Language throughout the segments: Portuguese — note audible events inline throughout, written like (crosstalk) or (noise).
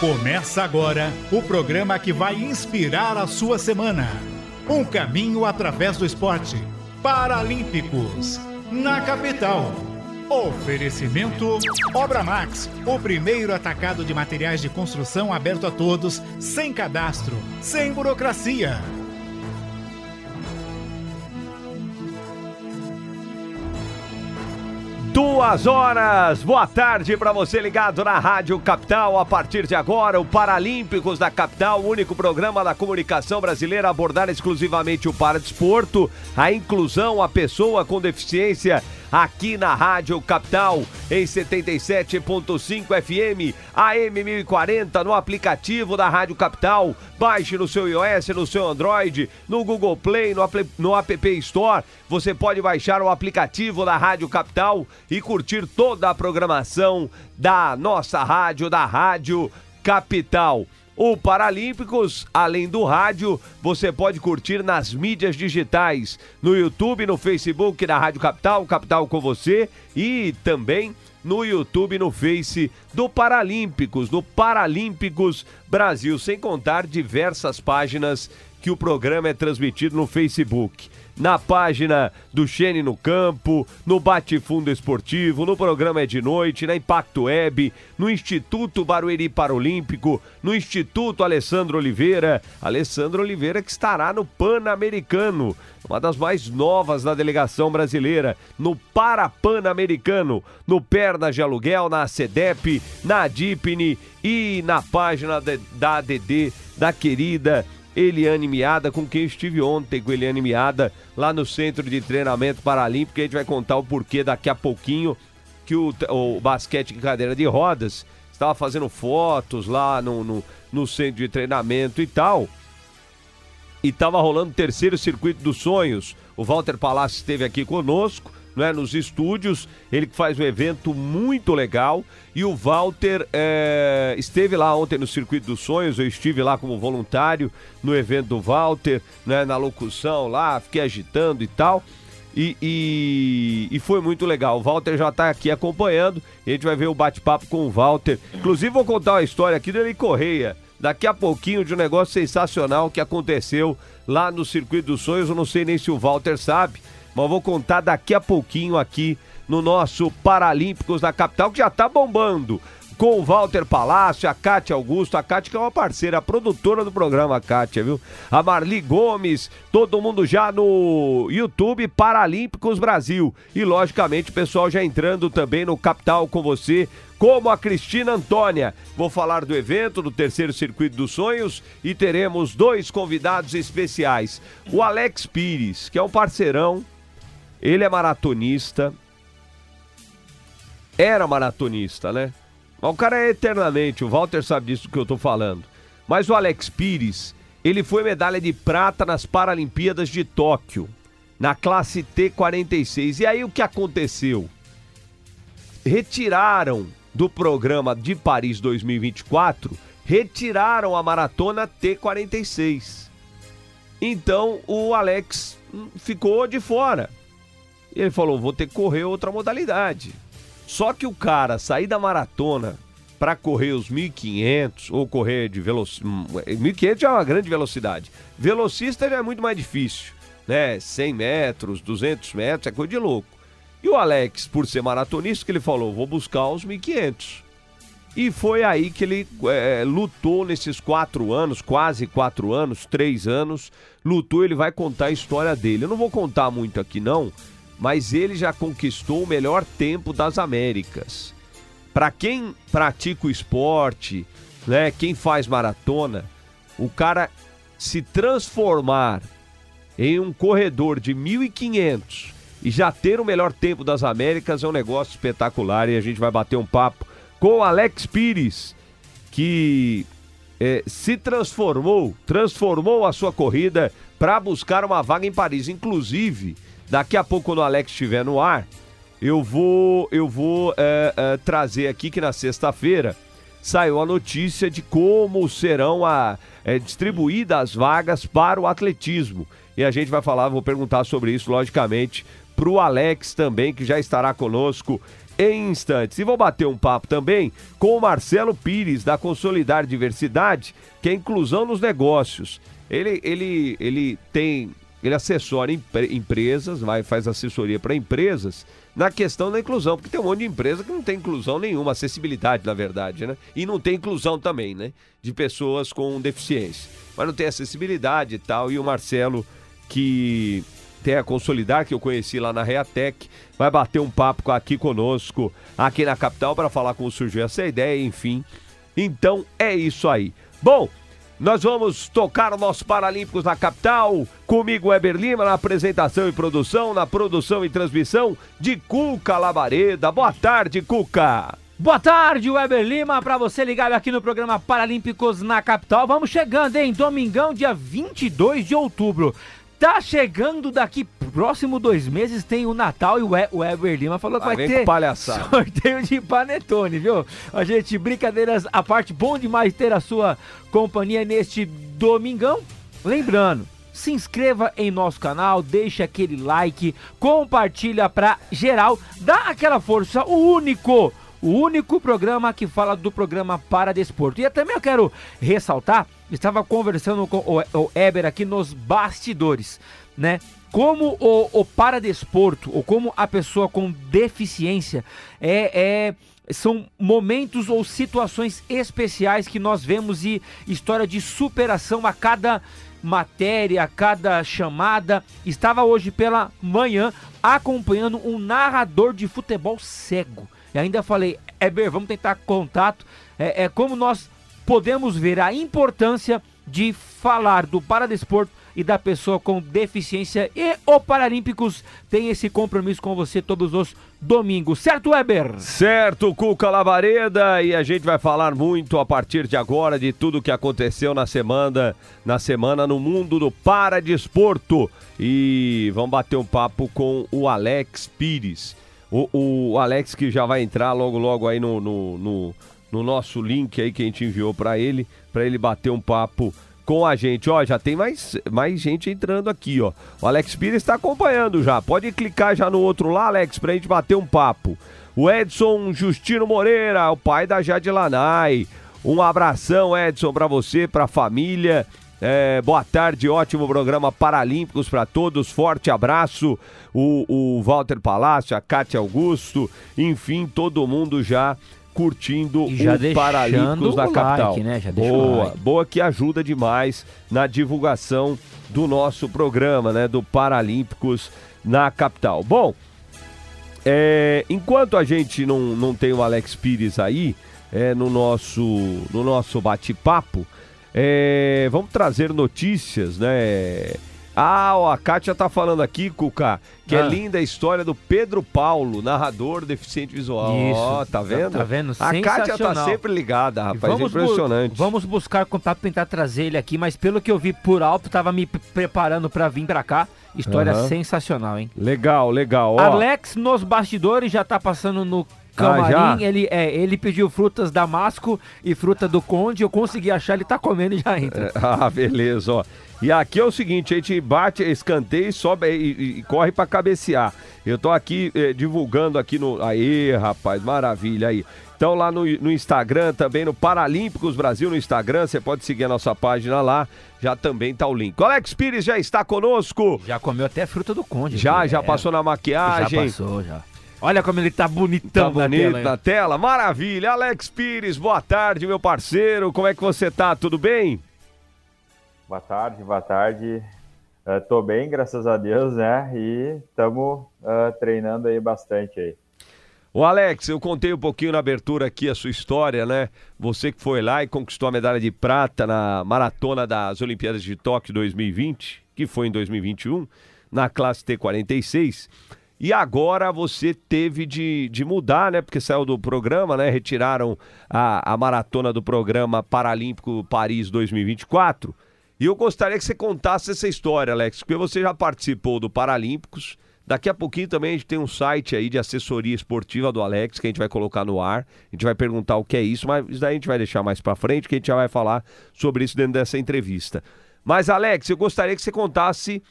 Começa agora o programa que vai inspirar a sua semana. Um caminho através do esporte. Paralímpicos, na capital. Oferecimento Obra Max, o primeiro atacado de materiais de construção aberto a todos, sem cadastro, sem burocracia. Duas horas, boa tarde para você ligado na Rádio Capital. A partir de agora, o Paralímpicos da Capital, o único programa da comunicação brasileira a abordar exclusivamente o paradesporto, a inclusão, a pessoa com deficiência aqui na Rádio Capital, em 77.5 FM, AM 1040, no aplicativo da Rádio Capital. Baixe no seu iOS, no seu Android, no Google Play, no, no App Store. Você pode baixar o aplicativo da Rádio Capital e curtir toda a programação da nossa rádio, da Rádio Capital. O Paralímpicos, além do rádio, você pode curtir nas mídias digitais, no YouTube, no Facebook da Rádio Capital, Capital com você e também no YouTube, no Face do Paralímpicos, do Paralímpicos Brasil, sem contar diversas páginas que o programa é transmitido no Facebook na página do Xene no Campo, no Bate Fundo Esportivo, no programa É de Noite, na Impacto Web, no Instituto Barueri Paralímpico, no Instituto Alessandro Oliveira. Alessandro Oliveira que estará no Pan-Americano, uma das mais novas da delegação brasileira, no Parapan-Americano, no Perna de Aluguel, na CEDEP, na DIPNE e na página da ADD da querida Eliane Miada, com quem estive ontem com Eliane Miada, lá no Centro de Treinamento Paralímpico. A gente vai contar o porquê daqui a pouquinho que o, o basquete em cadeira de rodas estava fazendo fotos lá no, no, no centro de treinamento e tal. E estava rolando o terceiro circuito dos sonhos. O Walter Palácio esteve aqui conosco né, nos estúdios. Ele faz um evento muito legal. E o Walter é, esteve lá ontem no Circuito dos Sonhos. Eu estive lá como voluntário no evento do Walter, né, na locução lá, fiquei agitando e tal. E, e, e, foi muito legal. O Walter já está aqui acompanhando. a gente vai ver o bate-papo com o Walter. Inclusive, vou contar uma história aqui dele Correia. Daqui a pouquinho de um negócio sensacional que aconteceu lá no Circuito dos Sonhos. Eu não sei nem se o Walter sabe mas vou contar daqui a pouquinho aqui no nosso Paralímpicos da capital, que já tá bombando. Com o Walter Palácio, a Cátia Augusto, a Cátia que é uma parceira, produtora do programa, a Cátia, viu? A Marli Gomes, todo mundo já no YouTube Paralímpicos Brasil. E logicamente o pessoal já entrando também no Capital com você, como a Cristina Antônia. Vou falar do evento do terceiro circuito dos sonhos e teremos dois convidados especiais. O Alex Pires, que é um parceirão ele é maratonista. Era maratonista, né? Mas o cara é eternamente, o Walter sabe disso que eu tô falando. Mas o Alex Pires, ele foi medalha de prata nas Paralimpíadas de Tóquio, na classe T46. E aí o que aconteceu? Retiraram do programa de Paris 2024, retiraram a maratona T46. Então o Alex ficou de fora. E ele falou: vou ter que correr outra modalidade. Só que o cara sair da maratona para correr os 1500 ou correr de velocidade. 1500 já é uma grande velocidade. Velocista já é muito mais difícil, né? 100 metros, 200 metros, é coisa de louco. E o Alex, por ser maratonista, que ele falou: vou buscar os 1500. E foi aí que ele é, lutou nesses quatro anos, quase quatro anos, três anos. Lutou, ele vai contar a história dele. Eu não vou contar muito aqui, não mas ele já conquistou o melhor tempo das Américas. Para quem pratica o esporte, né, quem faz maratona, o cara se transformar em um corredor de 1500 e já ter o melhor tempo das Américas é um negócio espetacular e a gente vai bater um papo com o Alex Pires, que é, se transformou, transformou a sua corrida para buscar uma vaga em Paris. Inclusive, Daqui a pouco, quando o Alex estiver no ar, eu vou, eu vou é, é, trazer aqui que na sexta-feira saiu a notícia de como serão a, é, distribuídas as vagas para o atletismo. E a gente vai falar, vou perguntar sobre isso, logicamente, para o Alex também, que já estará conosco em instantes. E vou bater um papo também com o Marcelo Pires, da Consolidar Diversidade, que é inclusão nos negócios. Ele, ele, ele tem. Ele assessora empresas, vai, faz assessoria para empresas na questão da inclusão, porque tem um monte de empresa que não tem inclusão nenhuma, acessibilidade, na verdade, né? E não tem inclusão também, né? De pessoas com deficiência. Mas não tem acessibilidade e tal. E o Marcelo, que tem a Consolidar, que eu conheci lá na Reatec, vai bater um papo aqui conosco, aqui na capital, para falar como surgiu essa ideia, enfim. Então é isso aí. Bom, nós vamos tocar o nosso Paralímpicos na capital. Comigo, Weber Lima, na apresentação e produção, na produção e transmissão de Cuca Labareda. Boa tarde, Cuca. Boa tarde, Weber Lima, para você ligado aqui no programa Paralímpicos na capital. Vamos chegando, hein? Domingão, dia 22 de outubro. Tá chegando daqui próximo dois meses tem o Natal e o, e o Eber Lima falou que vai, vai ter palhaçada. sorteio de panetone, viu? A gente, brincadeiras à parte, bom demais ter a sua companhia neste domingão. Lembrando, se inscreva em nosso canal, deixe aquele like, compartilha pra geral, dá aquela força, o único o único programa que fala do programa para desporto. E também eu quero ressaltar, estava conversando com o, Eber aqui nos bastidores, né? Como o, o paradesporto, ou como a pessoa com deficiência é, é são momentos ou situações especiais que nós vemos e história de superação a cada matéria, a cada chamada. Estava hoje pela manhã acompanhando um narrador de futebol cego. E ainda falei, Eber, vamos tentar contato. É, é como nós podemos ver a importância de falar do paradesporto e da pessoa com deficiência. E o Paralímpicos tem esse compromisso com você todos os domingos, certo, Weber? Certo, Cuca Lavareda, e a gente vai falar muito a partir de agora de tudo que aconteceu na semana, na semana no mundo do paradesporto. E vamos bater um papo com o Alex Pires. O, o Alex que já vai entrar logo, logo aí no, no, no, no nosso link aí que a gente enviou para ele, para ele bater um papo com a gente. Ó, já tem mais, mais gente entrando aqui, ó. O Alex Pires está acompanhando já. Pode clicar já no outro lá, Alex, pra gente bater um papo. O Edson Justino Moreira, o pai da Jade Lanai. Um abração, Edson, para você, para a família. É, boa tarde, ótimo programa Paralímpicos para todos. Forte abraço. O, o Walter Palácio, a Cátia Augusto, enfim, todo mundo já curtindo já o Paralímpicos da capital. Like, né? boa, boa que ajuda demais na divulgação do nosso programa, né? Do Paralímpicos na capital. Bom, é, enquanto a gente não, não tem o Alex Pires aí é, no nosso, no nosso bate-papo, é, vamos trazer notícias, né? Ah, ó, a Kátia tá falando aqui, Cuca, que é ah. é linda a história do Pedro Paulo, narrador deficiente visual. Isso. Ó, tá vendo? Tá vendo? A Kátia tá sempre ligada, rapaz. Vamos impressionante. Bu vamos buscar contato, tentar trazer ele aqui, mas pelo que eu vi por alto, tava me preparando para vir para cá. História uhum. sensacional, hein? Legal, legal. Ó. Alex nos bastidores já tá passando no Camarim, ah, ele, é, ele pediu frutas Damasco e fruta do Conde, eu consegui achar, ele tá comendo e já entra. (laughs) ah, beleza, ó. E aqui é o seguinte, a gente bate, escanteia e sobe e, e, e corre para cabecear. Eu tô aqui eh, divulgando aqui no... Aí, rapaz, maravilha aí. Então lá no, no, Instagram, também no Paralímpicos Brasil no Instagram, você pode seguir a nossa página lá, já também tá o link. O Alex Pires já está conosco. Já comeu até fruta do conde. Já, já é. passou na maquiagem. Já passou, já. Olha como ele tá bonitão tá bonito na tela. na tela, maravilha. Alex Pires, boa tarde, meu parceiro. Como é que você tá? Tudo bem? Boa tarde, boa tarde. Uh, tô bem, graças a Deus, né? E estamos uh, ah, treinando aí bastante aí. O Alex, eu contei um pouquinho na abertura aqui a sua história, né? Você que foi lá e conquistou a medalha de prata na maratona das Olimpíadas de Tóquio 2020, que foi em 2021, na classe T46. E agora você teve de, de mudar, né? Porque saiu do programa, né? Retiraram a, a maratona do programa Paralímpico Paris 2024. E eu gostaria que você contasse essa história, Alex, porque você já participou do Paralímpicos. Daqui a pouquinho também a gente tem um site aí de assessoria esportiva do Alex que a gente vai colocar no ar. A gente vai perguntar o que é isso, mas isso daí a gente vai deixar mais para frente, que a gente já vai falar sobre isso dentro dessa entrevista. Mas Alex, eu gostaria que você contasse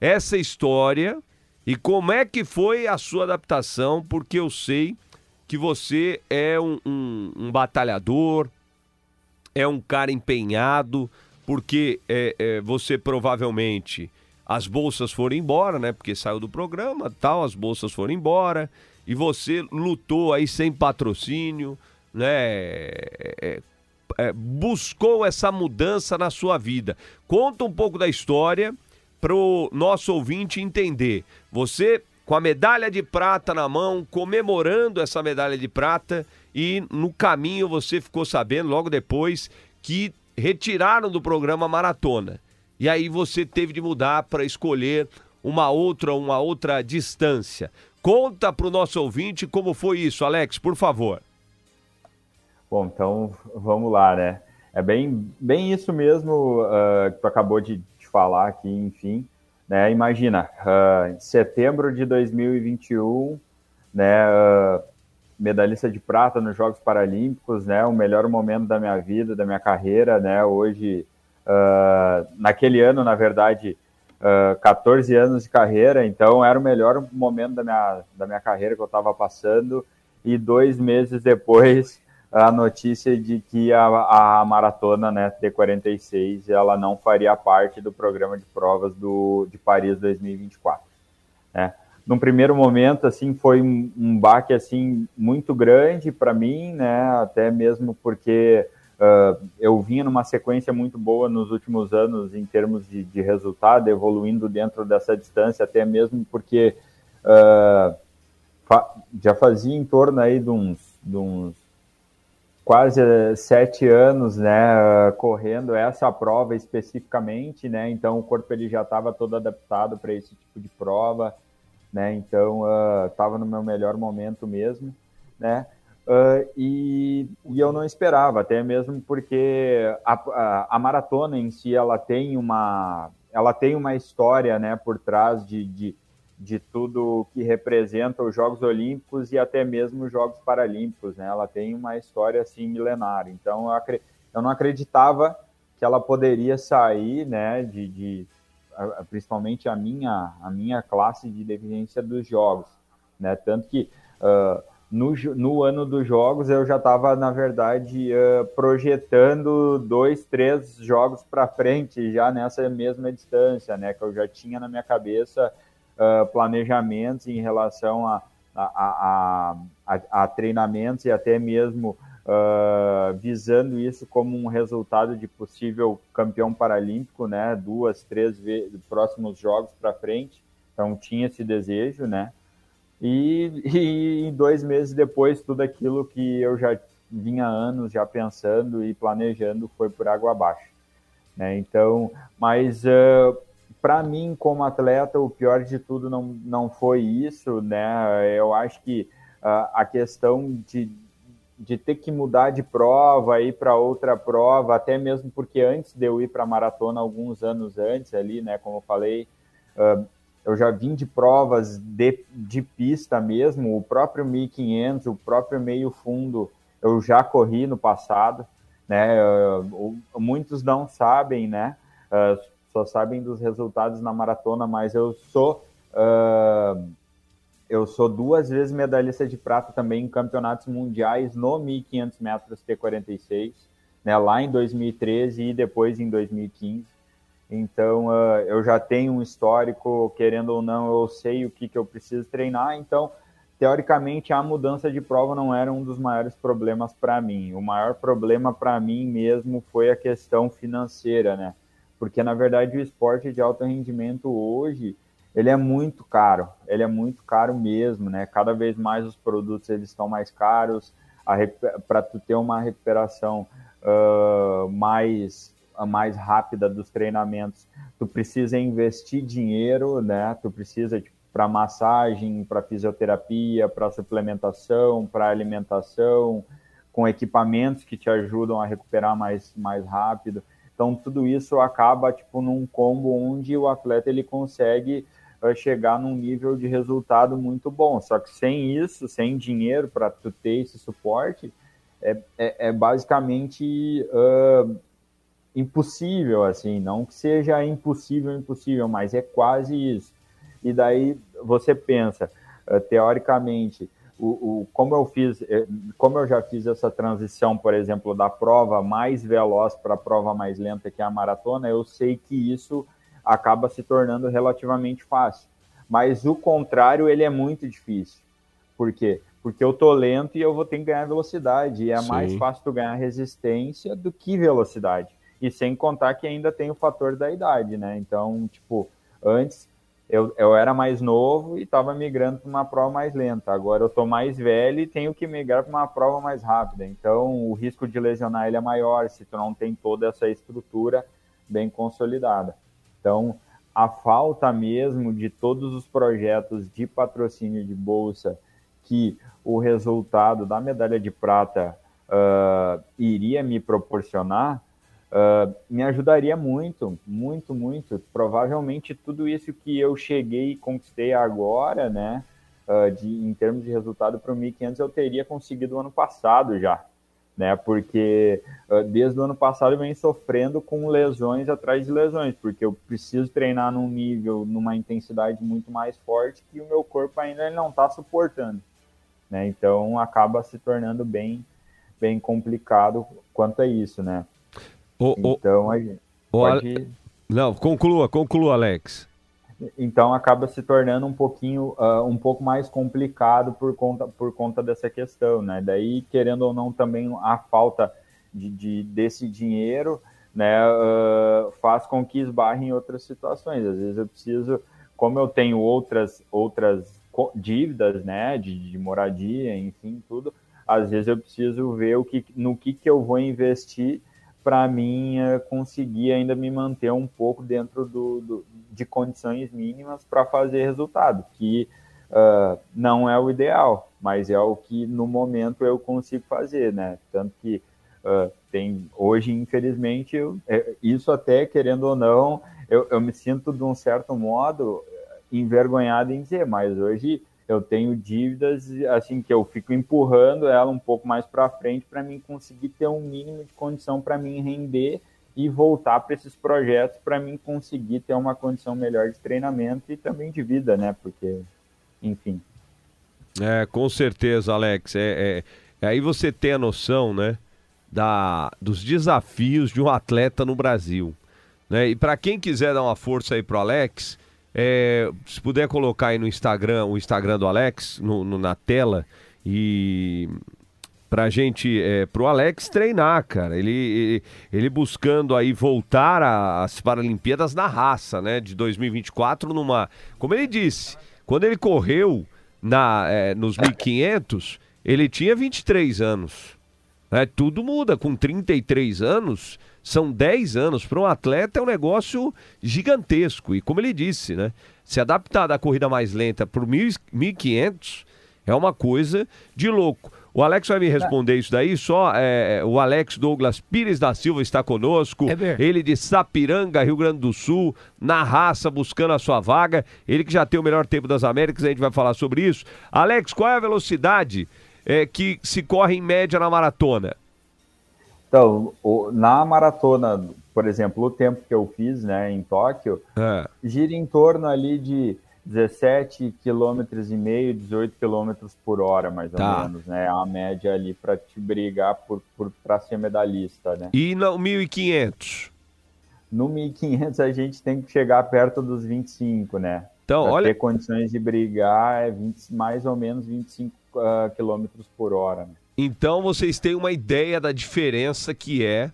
essa história E como é que foi a sua adaptação? Porque eu sei que você é um, um, um batalhador, é um cara empenhado, porque é, é, você provavelmente as bolsas foram embora, né? Porque saiu do programa, tal, as bolsas foram embora e você lutou aí sem patrocínio, né? É, é, buscou essa mudança na sua vida. Conta um pouco da história para o nosso ouvinte entender. Você com a medalha de prata na mão, comemorando essa medalha de prata e no caminho você ficou sabendo logo depois que retiraram do programa maratona. E aí você teve de mudar para escolher uma outra, uma outra distância. Conta para o nosso ouvinte como foi isso, Alex, por favor. Bom, então vamos lá, né? É bem, bem isso mesmo uh, que tu acabou de, falar aqui, enfim. Né? Imagina, uh, em setembro de 2021, né, uh, medalhista de prata nos Jogos Paralímpicos, né, o melhor momento da minha vida, da minha carreira, né, hoje, naquele ano, na verdade, uh, 14 anos de carreira, então era o melhor momento da minha, da minha carreira que eu estava passando, e dois meses depois a notícia de que a, a maratona né, T46 ela não faria parte do programa de provas do, de Paris 2024. Né? Num primeiro momento, assim, foi um, um baque assim muito grande para mim, né? Até mesmo porque uh, eu vinha numa sequência muito boa nos últimos anos em termos de, de resultado, evoluindo dentro dessa distância, até mesmo porque uh, fa já fazia em torno aí de uns, de uns quase sete anos, né, correndo essa prova especificamente, né, então o corpo ele já estava todo adaptado para esse tipo de prova, né, então estava uh, no meu melhor momento mesmo, né, uh, e, e, eu não esperava, até mesmo porque a, a, a, maratona em si ela tem uma ela tem uma história, né, por trás de, de de tudo que representa os Jogos Olímpicos e até mesmo os Jogos Paralímpicos, né? Ela tem uma história assim milenar. Então eu, eu não acreditava que ela poderia sair, né? De, de principalmente a minha a minha classe de deficiência dos Jogos, né? Tanto que uh, no, no ano dos Jogos eu já estava na verdade uh, projetando dois, três jogos para frente já nessa mesma distância, né? Que eu já tinha na minha cabeça uh, planejamentos em relação a, a, a, a, a treinamentos e até mesmo uh, visando isso como um resultado de possível campeão paralímpico, né? Duas, três vezes, próximos jogos para frente. Então tinha esse desejo, né? E, (laughs) e dois meses depois, tudo aquilo que eu já vinha anos já pensando e planejando foi por água abaixo. Né? Então, mas uh, para mim, como atleta, o pior de tudo não, não foi isso, né? Eu acho que uh, a questão de, de ter que mudar de prova, ir para outra prova, até mesmo porque antes de eu ir para a maratona, alguns anos antes ali, né? Como eu falei, uh, eu já vim de provas de, de pista mesmo, o próprio 1500, o próprio meio fundo, eu já corri no passado, né? Uh, muitos não sabem, né? Uh, só sabem dos resultados na maratona, mas eu sou uh, eu sou duas vezes medalhista de prata também em campeonatos mundiais no 1500 metros T46, né, lá em 2013 e depois em 2015. Então uh, eu já tenho um histórico, querendo ou não, eu sei o que, que eu preciso treinar. Então, teoricamente, a mudança de prova não era um dos maiores problemas para mim. O maior problema para mim mesmo foi a questão financeira, né? Porque na verdade o esporte de alto rendimento hoje ele é muito caro, ele é muito caro mesmo, né? Cada vez mais os produtos eles estão mais caros, para tu ter uma recuperação uh, mais mais rápida dos treinamentos, tu precisa investir dinheiro, né? Tu precisa tipo, para massagem, para fisioterapia, para suplementação, para alimentação, com equipamentos que te ajudam a recuperar mais mais rápido. Então, tudo isso acaba tipo num combo onde o atleta ele consegue uh, chegar num nível de resultado muito bom. Só que sem isso, sem dinheiro para tu ter esse suporte, é, é, é basicamente uh, impossível, assim, não que seja impossível, impossível, mas é quase isso. E daí, você pensa, uh, teoricamente, o, o, como eu fiz, eh, como eu já fiz essa transição, por exemplo, da prova mais veloz para a prova mais lenta, que é a maratona, eu sei que isso acaba se tornando relativamente fácil. Mas o contrário, ele é muito difícil. Por quê? Porque eu tô lento e eu vou ter que ganhar velocidade. E é Sim. mais fácil tu ganhar resistência do que velocidade. E sem contar que ainda tem o fator da idade, né? Então, tipo, antes eu, eu era mais novo e estava migrando para uma prova mais lenta. Agora eu estou mais velho e tenho que migrar para uma prova mais rápida. Então o risco de lesionar ele é maior se tu não tem toda essa estrutura bem consolidada. Então a falta mesmo de todos os projetos de patrocínio de bolsa que o resultado da medalha de prata uh, iria me proporcionar uh, me ajudaria muito, muito, muito. Provavelmente tudo isso que eu cheguei e conquistei agora, né, uh, de, em termos de resultado para o 1.500, eu teria conseguido ano passado já. Né, porque uh, desde o ano passado eu venho sofrendo com lesões atrás de lesões, porque eu preciso treinar num nível, numa intensidade muito mais forte que o meu corpo ainda não está suportando. Né? Então acaba se tornando bem, bem complicado quanto a isso, né? O, então, a gente pode... Não, conclua, conclua, Alex. Então acaba se tornando um pouquinho, uh, um pouco mais complicado por conta, por conta dessa questão, né? Daí, querendo ou não, também a falta de, de desse dinheiro, né, uh, faz com que esbarre em outras situações. Às vezes eu preciso, como eu tenho outras, outras dívidas, né, de, de moradia, enfim, tudo, às vezes eu preciso ver o que, no que, que eu vou investir para mim é, conseguir ainda me manter um pouco dentro do, do de condições mínimas para fazer resultado, que uh, não é o ideal, mas é o que no momento eu consigo fazer, né? Tanto que uh, tem hoje, infelizmente, eu, é, isso até querendo ou não, eu, eu me sinto de um certo modo envergonhado em dizer, mas hoje eu tenho dívidas assim que eu fico empurrando ela um pouco mais para frente para mim conseguir ter um mínimo de condição para mim render e voltar para esses projetos para mim conseguir ter uma condição melhor de treinamento e também de vida, né? Porque, enfim. É, com certeza, Alex. É, é, aí você tem a noção, né, da, dos desafios de um atleta no Brasil. Né? E para quem quiser dar uma força aí pro Alex, é, se puder colocar aí no Instagram, o Instagram do Alex, no, no na tela, e pra gente, é, pro Alex treinar, cara. Ele, ele, ele buscando aí voltar às Paralimpíadas na raça, né? De 2024 numa. Como ele disse, quando ele correu na, é, nos 1500, ele tinha 23 anos. É, tudo muda. Com 33 anos, são 10 anos. Para um atleta é um negócio gigantesco. E como ele disse, né? Se adaptar da corrida mais lenta para 1.500 é uma coisa de louco. O Alex vai me responder isso daí, só é, o Alex Douglas Pires da Silva está conosco, é ele de Sapiranga, Rio Grande do Sul, na raça, buscando a sua vaga, ele que já tem o melhor tempo das Américas, a gente vai falar sobre isso. Alex, qual é a velocidade é, que se corre em média na maratona? Então, o, na maratona, por exemplo, o tempo que eu fiz né, em Tóquio, é. gira em torno ali de 17 km e meio, 18 km por hora, mais tá. ou menos, né? A média ali para te brigar por, por para ser medalhista, né? E no 1500? No 1500 a gente tem que chegar perto dos 25, né? Então, pra olha. ter condições de brigar é 20, mais ou menos 25 uh, km por hora. Né? Então vocês têm uma ideia da diferença que é,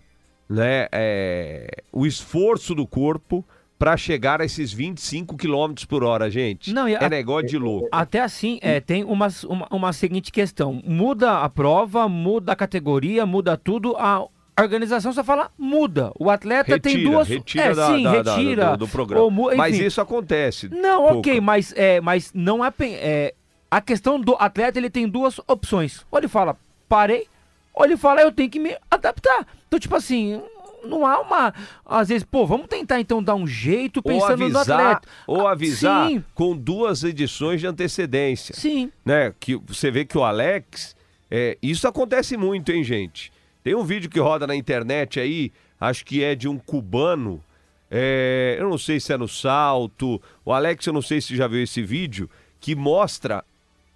né, é, o esforço do corpo para chegar a esses 25 km por hora, gente. Não, é a, negócio de louco. Até assim, é, tem uma, uma, uma, seguinte questão: muda a prova, muda a categoria, muda tudo. A organização só fala muda. O atleta retira, tem duas. Retira é, da, sim, da, retira da, do, do, programa. Ou, mas isso acontece. Não, pouco. ok, mas, é, mas não é, é. A questão do atleta, ele tem duas opções. Ou ele fala, parei, ou ele fala, eu tenho que me adaptar. Então, tipo assim, não há uma. Às vezes, pô, vamos tentar então dar um jeito pensando ou avisar, no atleta. Ou avisar Sim. com duas edições de antecedência. Sim. Né? Que você vê que o Alex. É, isso acontece muito, hein, gente? Tem um vídeo que roda na internet aí, acho que é de um cubano é, eu não sei se é no salto, o Alex, eu não sei se já viu esse vídeo, que mostra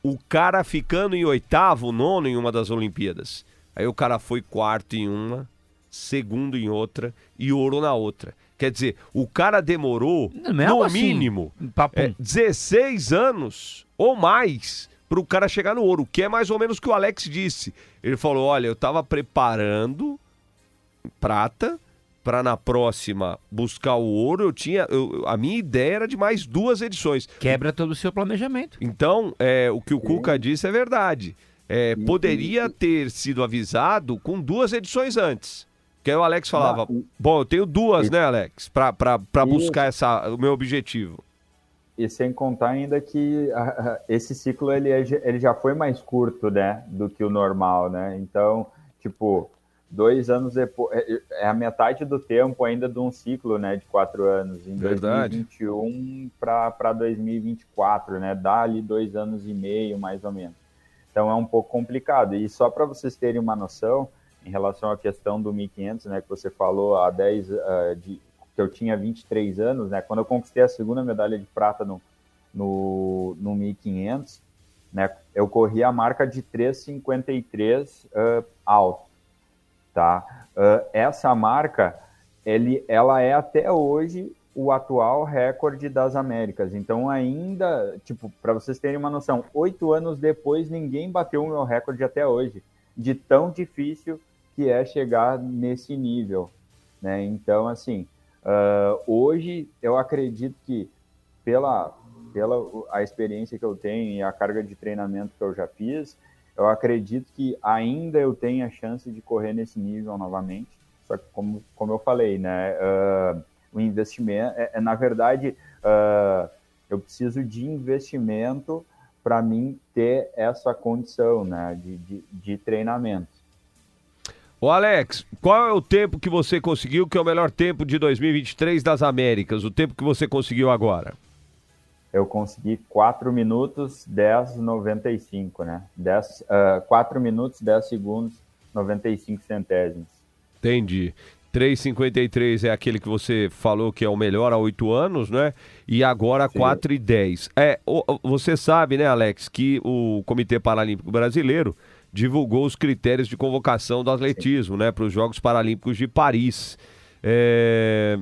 o cara ficando em oitavo, nono em uma das Olimpíadas. Aí o cara foi quarto em uma, segundo em outra e ouro na outra. Quer dizer, o cara demorou, é no assim, mínimo, papum. é, 16 anos ou mais para o cara chegar no ouro, que é mais ou menos o que o Alex disse. Ele falou: olha, eu estava preparando prata para na próxima buscar o ouro. Eu tinha, eu- a minha ideia era de mais duas edições. Quebra todo o seu planejamento. Então, é, o que o Cuca disse é verdade. É, poderia ter sido avisado com duas edições antes. Que aí o Alex falava, Não, e- bom, eu tenho duas, né, Alex? Isso. buscar essa, o meu objetivo. E sem contar ainda que ah, ah, esse ciclo ele, é, ele já foi mais curto, né, do que o normal, né? Então, tipo, dois anos depois, é- é a metade do tempo ainda de um ciclo, né, de quatro anos. Em Verdade. 2021 para 2024, né? Dá ali dois anos e meio, mais ou menos. Então é um pouco complicado. E só para vocês terem uma noção, em relação à questão do 1500, né, que você falou há 10 ah, de que eu tinha 23 anos, né, quando eu conquistei a segunda medalha de prata no no, no 1500, né, eu corri a marca de 3,53 ah, alto, tá? Ah, essa marca, ele, ela é até hoje o atual recorde das Américas. Então, ainda, tipo, para vocês terem uma noção, oito anos depois, ninguém bateu o meu recorde até hoje, de tão difícil que é chegar nesse nível, né? Então, assim, ah, hoje eu acredito que pela, pela a experiência que eu tenho e a carga de treinamento que eu já fiz, eu acredito que ainda eu tenho a chance de correr nesse nível novamente. Só que, como, como eu falei, né, ah, o investimento, é, é, na verdade, ah, eu preciso de investimento para mim ter essa condição né, de, de, de treinamento. Ô Alex, qual é o tempo que você conseguiu, que é o melhor tempo de 2023 das Américas? O tempo que você conseguiu agora? Eu consegui 4 minutos 10, 95, né? 10, uh, 4 minutos 10 segundos 95 centésimos. Entendi. 3,53 é aquele que você falou que é o melhor há oito anos, né? E agora 4,10. É, você sabe, né, Alex, que o Comitê Paralímpico Brasileiro divulgou os critérios de convocação do atletismo, né, para os Jogos Paralímpicos de Paris. É,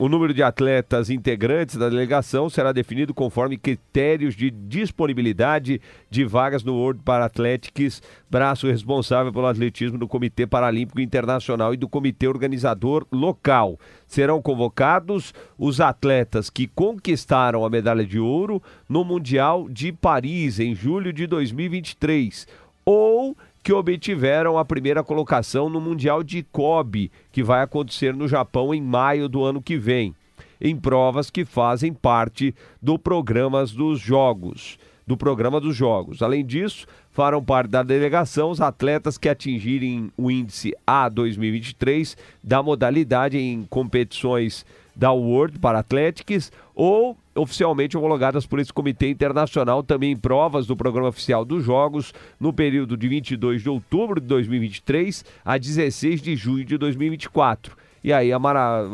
O número de atletas integrantes da delegação será definido conforme critérios de disponibilidade de vagas no World Parathletics, braço responsável pelo atletismo do Comitê Paralímpico Internacional e do Comitê Organizador Local. Serão convocados os atletas que conquistaram a medalha de ouro no Mundial de Paris em julho de 2023 ou que obtiveram a primeira colocação no Mundial de Kobe, que vai acontecer no Japão em maio do ano que vem, em provas que fazem parte do programas dos Jogos, do programa dos Jogos. Além disso, farão parte da delegação os atletas que atingirem o índice A 2023 da modalidade em competições da World para Athletics ou oficialmente homologadas por esse comitê internacional também em provas do programa oficial dos Jogos no período de 22 de outubro de 2023 a 16 de junho de 2024. E aí a mara...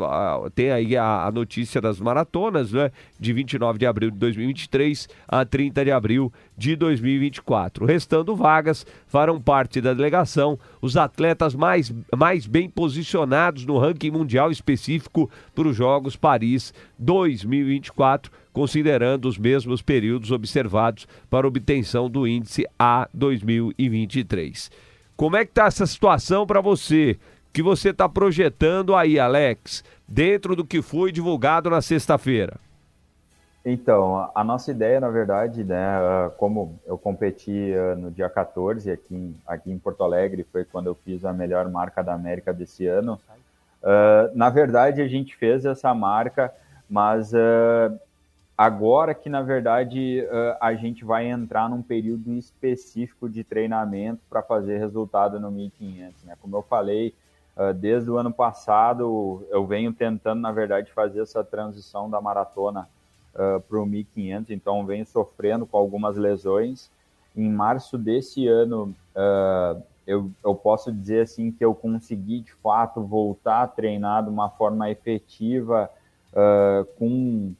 tem aí a, a notícia das maratonas, né? De 29 de abril de 2023 a 30 de abril de 2024. Restando vagas, farão parte da delegação os atletas mais, mais bem posicionados no ranking mundial específico para os Jogos Paris 2024, considerando os mesmos períodos observados para obtenção do índice A 2023. Como é que está essa situação para você? Que você está projetando aí, Alex, dentro do que foi divulgado na sexta-feira? Então, a nossa ideia, na verdade, né, como eu competi no dia 14 aqui em, aqui em Porto Alegre, foi quando eu fiz a melhor marca da América desse ano. ah, na verdade, a gente fez essa marca, mas ah, agora que, na verdade, ah, a gente vai entrar num período específico de treinamento para fazer resultado no 1500. Né? Como eu falei, desde o ano passado, eu venho tentando, na verdade, fazer essa transição da maratona para o 1500, então venho sofrendo com algumas lesões. Em março desse ano, uh, eu, eu posso dizer assim que eu consegui de fato voltar a treinar de uma forma efetiva uh, com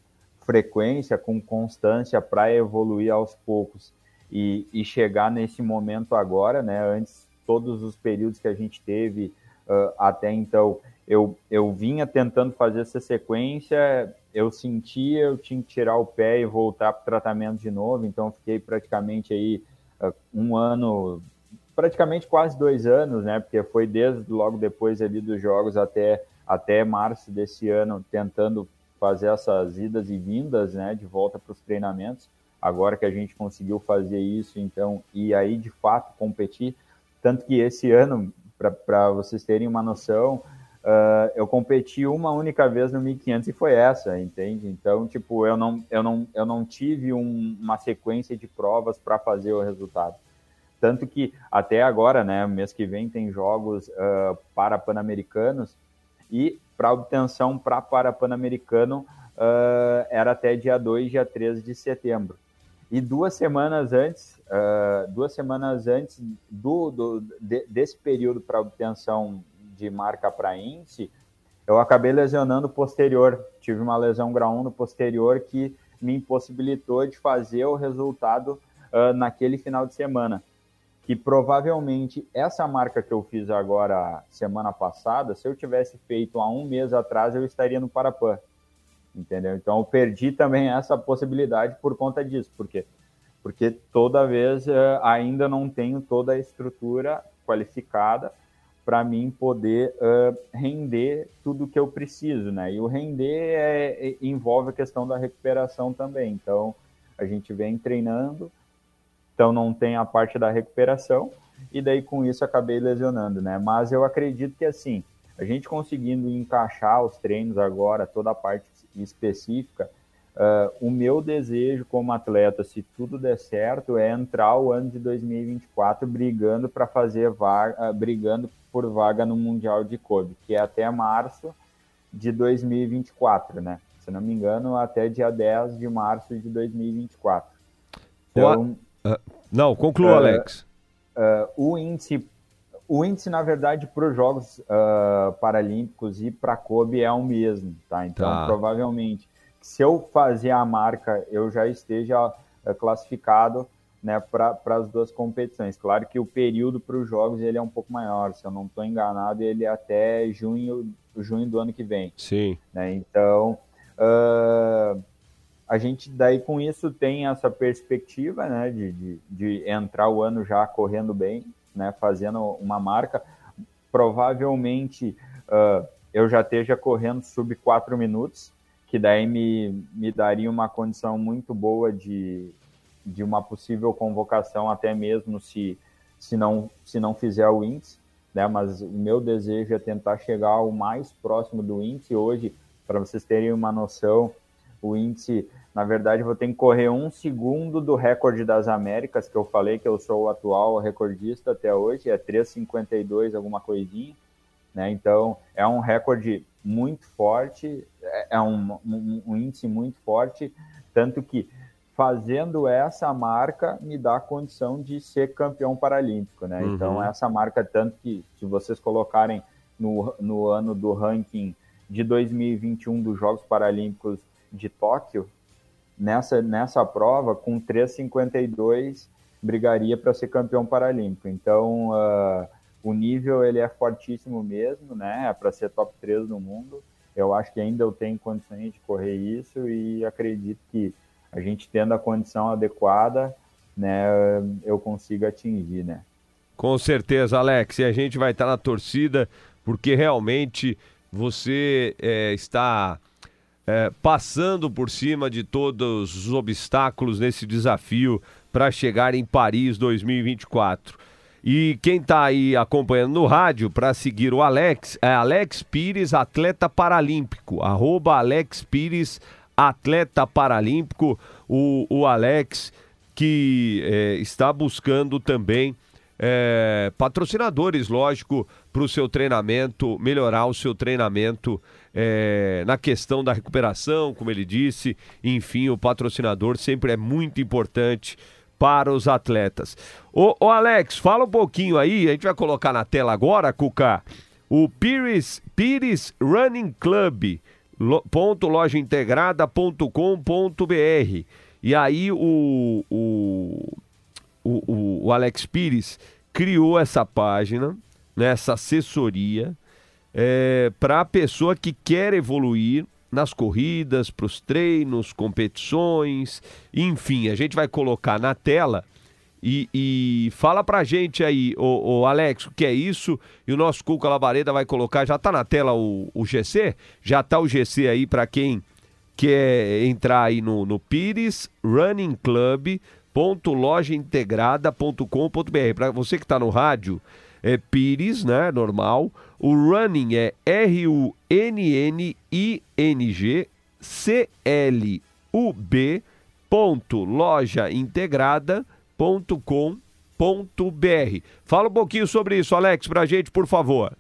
frequência, com constância para evoluir aos poucos e, e, chegar nesse momento agora, né? Antes, todos os períodos que a gente teve uh, até então, eu, eu vinha tentando fazer essa sequência, eu sentia, eu tinha que tirar o pé e voltar para o tratamento de novo, então fiquei praticamente aí uh, um ano, praticamente quase dois anos, né? Porque foi desde logo depois ali dos jogos até, até março desse ano, tentando fazer essas idas e vindas, né, de volta para os treinamentos. Agora que a gente conseguiu fazer isso, então, e aí de fato competir, tanto que esse ano, para vocês terem uma noção, uh, eu competi uma única vez no 1500 e foi essa, entende? Então, tipo, eu não, eu não, eu não tive um, uma sequência de provas para fazer o resultado. Tanto que até agora, né, mês que vem tem jogos uh, para pan-americanos e para obtenção para para Pan-Americano uh, era até dia 2, dia 13 de setembro. E duas semanas antes, uh, duas semanas antes do, do de, desse período para obtenção de marca para índice, eu acabei lesionando o posterior. Tive uma lesão grau 1 no posterior que me impossibilitou de fazer o resultado uh, naquele final de semana que provavelmente essa marca que eu fiz agora semana passada, se eu tivesse feito há um mês atrás, eu estaria no Parapan. Entendeu? Então eu perdi também essa possibilidade por conta disso. Por quê? Porque toda vez uh, ainda não tenho toda a estrutura qualificada para mim poder uh, render tudo que eu preciso, né? E o render é, é, envolve a questão da recuperação também. Então a gente vem treinando, então não tem a parte da recuperação, e daí com isso acabei lesionando, né? Mas eu acredito que assim, a gente conseguindo encaixar os treinos agora, toda a parte específica, uh, o meu desejo como atleta, se tudo der certo, é entrar o ano de 2024 brigando para fazer vaga, uh, brigando por vaga no Mundial de Kobe, que é até março de 2024, né? Se não me engano, até dia 10 de março de 2024. Então, Uh, não, conclua, uh, Alex. Uh, o índice, o índice na verdade para os Jogos Paralímpicos e para a Kobe é o mesmo, tá? Então tá. provavelmente, se eu fazer a marca, eu já esteja classificado né, para as duas competições. Claro que o período para os jogos ele é um pouco maior, se eu não estou enganado, ele é até junho, junho do ano que vem. Sim. Né? Então, uh, a gente daí com isso tem essa perspectiva né, de, de, de, entrar o ano já correndo bem, né, fazendo uma marca. Provavelmente uh, eu já esteja correndo sub 4 minutos, que daí me, me daria uma condição muito boa de, de uma possível convocação, até mesmo se, se, não, se não fizer o índice. Né, mas o meu desejo é tentar chegar o mais próximo do índice. Hoje, para vocês terem uma noção, o índice, na verdade, vou ter que correr um segundo do recorde das Américas, que eu falei que eu sou o atual recordista até hoje, é 3,52 alguma coisinha, né? Então, é um recorde muito forte, é, é um, um, um índice muito forte, tanto que fazendo essa marca me dá a condição de ser campeão paralímpico, né? Uhum. Então, essa marca, tanto que se vocês colocarem no, no ano do ranking de 2021 dos Jogos Paralímpicos de Tóquio, nessa, nessa prova, com 3,52, brigaria para ser campeão paralímpico. Então, uh, o nível ele é fortíssimo mesmo, né? É para ser top 3 no mundo. Eu acho que ainda eu tenho condições de correr isso e acredito que a gente tendo a condição adequada, né, eu consigo atingir, né? Com certeza, Alex. E a gente vai estar na torcida porque realmente você é, está é, passando por cima de todos os obstáculos nesse desafio para chegar em Paris 2024. E quem está aí acompanhando no rádio para seguir o Alex é Alex Pires, atleta paralímpico. Arroba Alex Pires, atleta paralímpico. O, o Alex que é, está buscando também é, patrocinadores, lógico, para o seu treinamento, melhorar o seu treinamento é, na questão da recuperação, como ele disse. Enfim, o patrocinador sempre é muito importante para os atletas. Ô, ô Alex, fala um pouquinho aí, a gente vai colocar na tela agora, Cuca, o Pires, Pires Running Club. ponto lojaintegrada.com.br. E aí o, o, o, o, Alex Pires criou essa página, né, essa assessoria, é, para a pessoa que quer evoluir nas corridas, para os treinos, competições, enfim, a gente vai colocar na tela e, e fala pra gente aí, o, Alex, o que é isso? E o nosso Cuca Labareda vai colocar, já tá na tela o, o GC? Já tá o GC aí para quem quer entrar aí no, no Pires Running Club lojaintegrada.com.br. Para você que está no rádio, é Pires, né? Normal. O running é R-U-N-N-I-N-G C-L-U-B ponto loja integrada.com.br. Fala um pouquinho sobre isso, Alex, para a gente, por favor.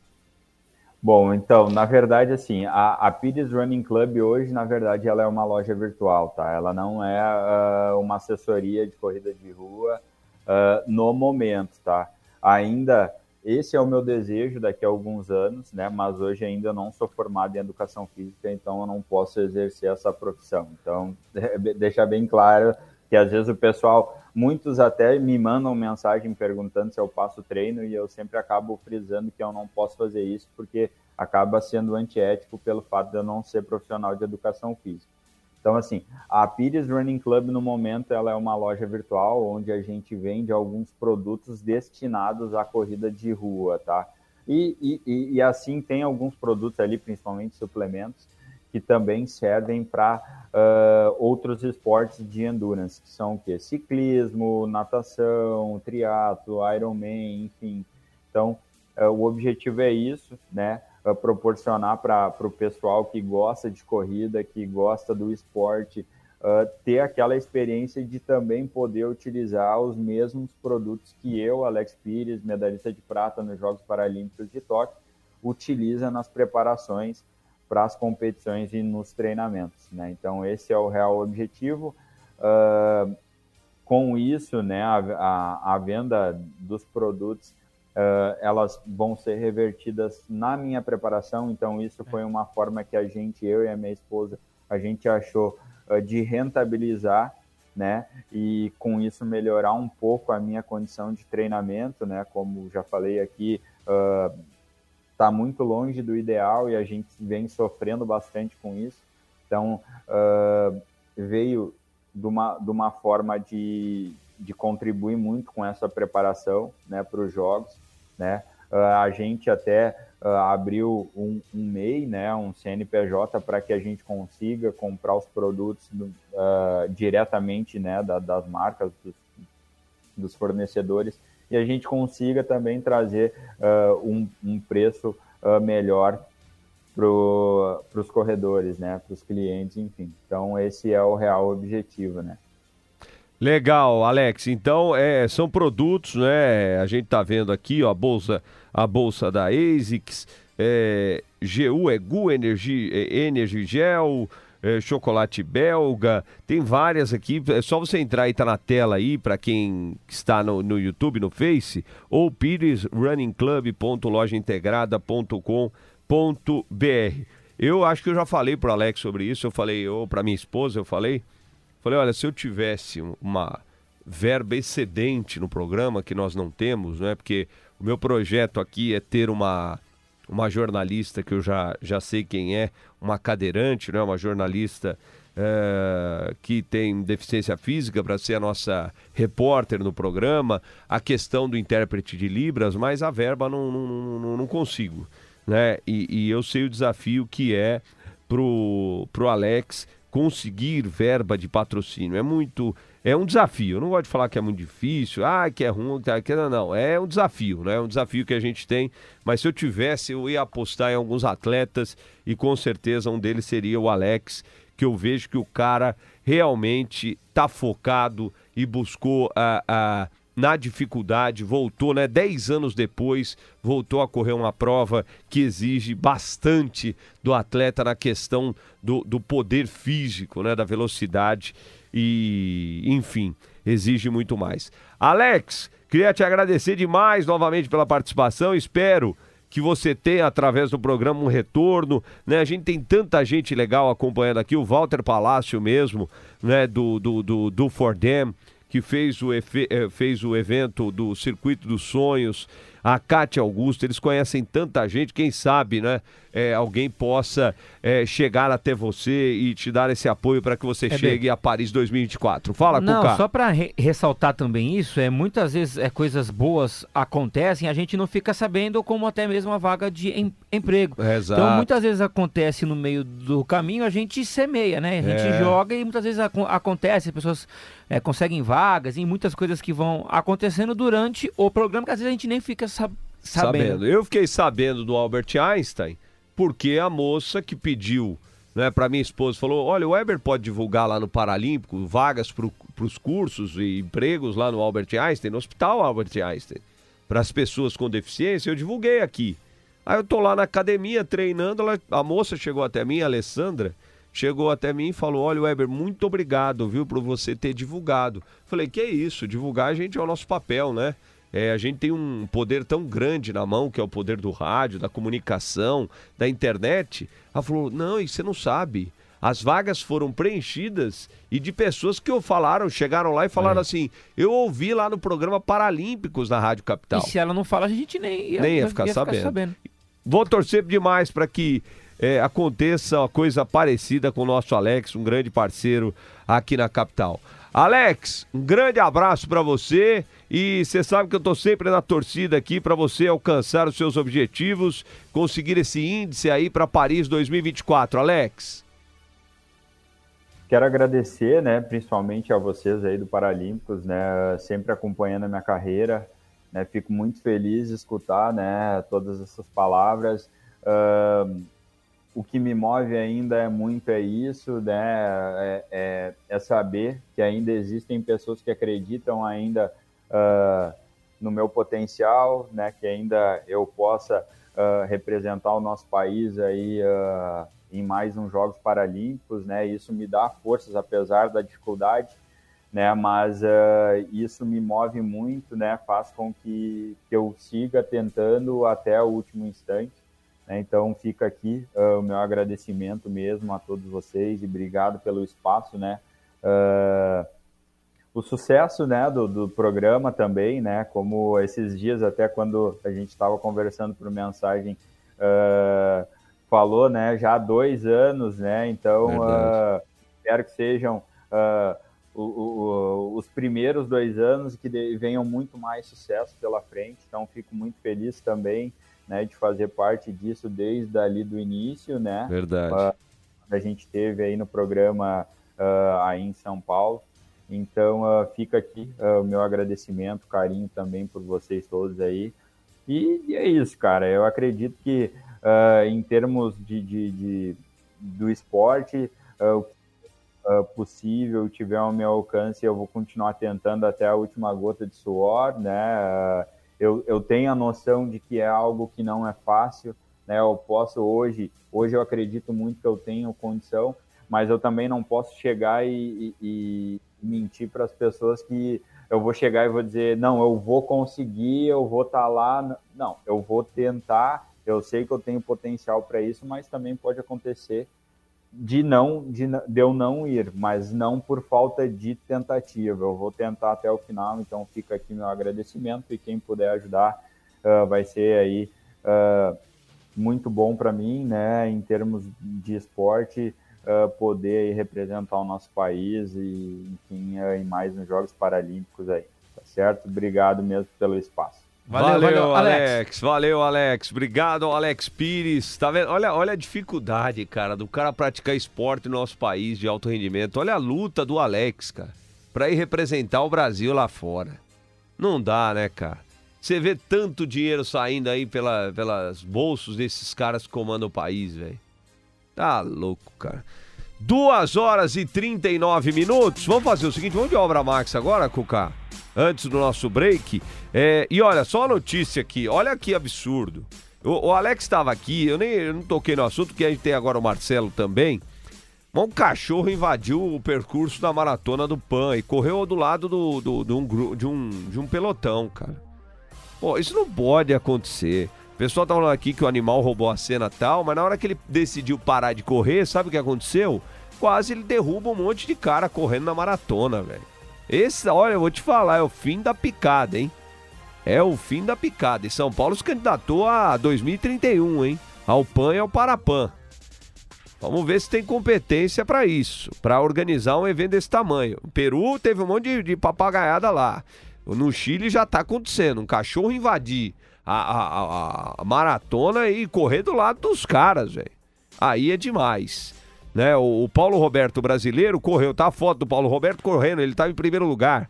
Bom, então, na verdade, assim, a, a Pires Running Club hoje, na verdade, ela é uma loja virtual, tá? Ela não é uh, uma assessoria de corrida de rua uh, no momento, tá? Ainda, esse é o meu desejo daqui a alguns anos, né? Mas hoje ainda não sou formado em educação física, então eu não posso exercer essa profissão. Então, (laughs) deixar bem claro que às vezes o pessoal, muitos até me mandam mensagem perguntando se eu passo treino e eu sempre acabo frisando que eu não posso fazer isso porque acaba sendo antiético pelo fato de eu não ser profissional de educação física. Então, assim, a Pires Running Club, no momento, ela é uma loja virtual onde a gente vende alguns produtos destinados à corrida de rua, tá? E, e, e assim tem alguns produtos ali, principalmente suplementos, que também servem para uh, outros esportes de endurance, que são o quê? Ciclismo, natação, triatlo, Ironman, enfim. Então, uh, o objetivo é isso, né? Uh, proporcionar para o pessoal que gosta de corrida, que gosta do esporte, ter aquela experiência de também poder utilizar os mesmos produtos que eu, Alex Pires, medalhista de prata nos Jogos Paralímpicos de Tóquio, utiliza nas preparações para as competições e nos treinamentos, né? Então esse é o real objetivo. Uh, com isso, né, a, a, a venda dos produtos, uh, elas vão ser revertidas na minha preparação. Então isso foi uma forma que a gente, eu e a minha esposa, a gente achou uh, de rentabilizar, né? E com isso melhorar um pouco a minha condição de treinamento, né? Como já falei aqui. Uh, muito longe do ideal e a gente vem sofrendo bastante com isso. Então, veio de uma, de uma forma de, de contribuir muito com essa preparação né, para os jogos. Né? Uh, a gente até uh, abriu um, um, MEI, né, um CNPJ, para que a gente consiga comprar os produtos do, diretamente né, da, das marcas, dos, dos fornecedores e a gente consiga também trazer uh, um, um, preço uh, melhor para os corredores, né, para os clientes, enfim. Então esse é o real objetivo, né. Legal, Alex. Então, é, são produtos, né? A gente tá vendo aqui, ó, a bolsa, a bolsa da ASICS, é, GU é GU Energy, é, Energy Gel, é, chocolate belga, tem várias aqui. É só você entrar e tá na tela aí para quem está no, no YouTube, no Face, ou piresrunningclub.lojaintegrada.com.br. Eu acho que eu já falei pro Alex sobre isso, eu falei, ou para minha esposa, eu falei, falei, olha, se eu tivesse uma verba excedente no programa que nós não temos, né? Porque o meu projeto aqui é ter uma uma jornalista que eu já, já sei quem é, uma cadeirante, né? uma jornalista é, que tem deficiência física para ser a nossa repórter no programa, a questão do intérprete de Libras, mas a verba não, não, não, não consigo. Né? E, e, eu sei o desafio que é pro, pro Alex conseguir verba de patrocínio. É muito é um desafio. Eu não gosto de falar que é muito difícil, ah, que é ruim, que não, não. É um desafio, né? É um desafio que a gente tem. Mas se eu tivesse, eu ia apostar em alguns atletas e com certeza um deles seria o Alex, que eu vejo que o cara realmente está focado e buscou a. a na dificuldade, voltou, né? Dez anos depois, voltou a correr uma prova que exige bastante do atleta na questão do, do poder físico, né? Da velocidade e, enfim, exige muito mais. Alex, queria te agradecer demais novamente pela participação. Espero que você tem através do programa um retorno, né? A gente tem tanta gente legal acompanhando aqui, o Walter Palácio mesmo, né? Do, do, do, do Fordham, que fez o, efe, eh, fez o evento do Circuito dos Sonhos, a Cátia Augusto, eles conhecem tanta gente, quem sabe, né? É, alguém possa é, chegar até você e te dar esse apoio para que você é chegue bem. a Paris 2024. Fala, Não, Cuca. só para re ressaltar também isso, é muitas vezes é, coisas boas acontecem, a gente não fica sabendo como até mesmo uma vaga de em emprego. Exato. Então muitas vezes acontece no meio do caminho, a gente semeia, né? A gente é. joga e muitas vezes ac acontece, as pessoas é, conseguem vagas e muitas coisas que vão acontecendo durante o programa que às vezes a gente nem fica sab sabendo. sabendo. Eu fiquei sabendo do Albert Einstein porque a moça que pediu né, para minha esposa falou: olha, o Weber pode divulgar lá no Paralímpico vagas para os cursos e empregos lá no Albert Einstein, no Hospital Albert Einstein, para as pessoas com deficiência. Eu divulguei aqui. Aí eu tô lá na academia treinando, ela, a moça chegou até mim, a Alessandra, chegou até mim e falou: Olha, Weber, muito obrigado, viu, por você ter divulgado. Falei: Que isso? Divulgar a gente é o nosso papel, né? É, a gente tem um poder tão grande na mão, que é o poder do rádio, da comunicação, da internet. Ela falou: não, e você não sabe. As vagas foram preenchidas e de pessoas que falaram, chegaram lá e falaram é. assim: eu ouvi lá no programa Paralímpicos na Rádio Capital. E se ela não fala, a gente nem ia, nem ia, ficar, ia sabendo. ficar, sabendo. Vou torcer demais para que é, aconteça uma coisa parecida com o nosso Alex, um grande parceiro aqui na capital. Alex, um grande abraço para você e você sabe que eu estou sempre na torcida aqui para você alcançar os seus objetivos, conseguir esse índice aí para Paris 2024, Alex. Quero agradecer, né, principalmente a vocês aí do Paralímpicos, né, sempre acompanhando a minha carreira, né, fico muito feliz de escutar, né, todas essas palavras. Uh, o que me move ainda é muito é isso, né? É, é, é saber que ainda existem pessoas que acreditam ainda uh, no meu potencial, né? Que ainda eu possa uh, representar o nosso país aí uh, em mais uns Jogos Paralímpicos, né? Isso me dá forças apesar da dificuldade, né? Mas isso me move muito, né? Faz com que, que eu siga tentando até o último instante. Né? Então fica aqui uh, o meu agradecimento mesmo a todos vocês e obrigado pelo espaço, né? Uh, o sucesso né, do, do, programa também, né? Como esses dias, até quando a gente estava conversando por mensagem, uh, falou, né? Já há dois anos, né? Então espero que sejam o, o, os primeiros dois anos que venham muito mais sucesso pela frente. Então fico muito feliz também né, de fazer parte disso desde ali do início, né? Verdade. Uh, a gente teve aí no programa uh, aí em São Paulo. Então uh, fica aqui o meu agradecimento, carinho também por vocês todos aí. E, e é isso, cara. Eu acredito que em termos de, de, de do esporte, o possível tiver ao meu alcance, eu vou continuar tentando até a última gota de suor, né? Eu, eu tenho a noção de que é algo que não é fácil, né? Eu posso hoje, hoje eu acredito muito que eu tenho condição, mas eu também não posso chegar e, e, e mentir para as pessoas que eu vou chegar e vou dizer, não, eu vou conseguir, eu vou estar tá lá. Não, eu vou tentar, eu sei que eu tenho potencial para isso, mas também pode acontecer de não de, de, eu não ir, mas não por falta de tentativa. Eu vou tentar até o final, então fica aqui meu agradecimento e quem puder ajudar uh, vai ser aí uh, muito bom para mim, né, em termos de esporte, uh, poder representar o nosso país e enfim, em mais nos Jogos Paralímpicos aí, tá certo? Obrigado mesmo pelo espaço. Valeu, valeu, valeu Alex. Alex. Valeu, Alex. Obrigado, Alex Pires. Tá vendo? Olha, olha a dificuldade, cara, do cara praticar esporte no nosso país de alto rendimento. Olha a luta do Alex, cara, pra ir representar o Brasil lá fora. Não dá, né, cara? Você vê tanto dinheiro saindo aí pela, pelas bolsos desses caras que comandam o país, velho. Tá louco, cara. Duas horas e 39 minutos. Vamos fazer o seguinte, vamos de obra Max agora, Cuca? Antes do nosso break. É, e olha, só a notícia aqui, olha que absurdo. O, o Alex estava aqui, eu nem eu não toquei no assunto, que a gente tem agora o Marcelo também. Um cachorro invadiu o percurso da maratona do PAN e correu do lado do, do, do um, de, um, de um pelotão, cara. Pô, isso não pode acontecer. O pessoal tá falando aqui que o animal roubou a cena tal, mas na hora que ele decidiu parar de correr, sabe o que aconteceu? Quase ele derruba um monte de cara correndo na maratona, velho. Esse, olha, eu vou te falar, é o fim da picada, hein? É o fim da picada. E São Paulo se candidatou a 2031, hein? Ao PAN e ao Parapan. Vamos ver se tem competência para isso, para organizar um evento desse tamanho. O Peru teve um monte de, de papagaiada lá. No Chile já tá acontecendo. Um cachorro invadir a, a, a, a maratona e correr do lado dos caras, velho. Aí é demais. Né? O, o, Paulo Roberto brasileiro correu, tá a foto do Paulo Roberto correndo, ele estava em primeiro lugar.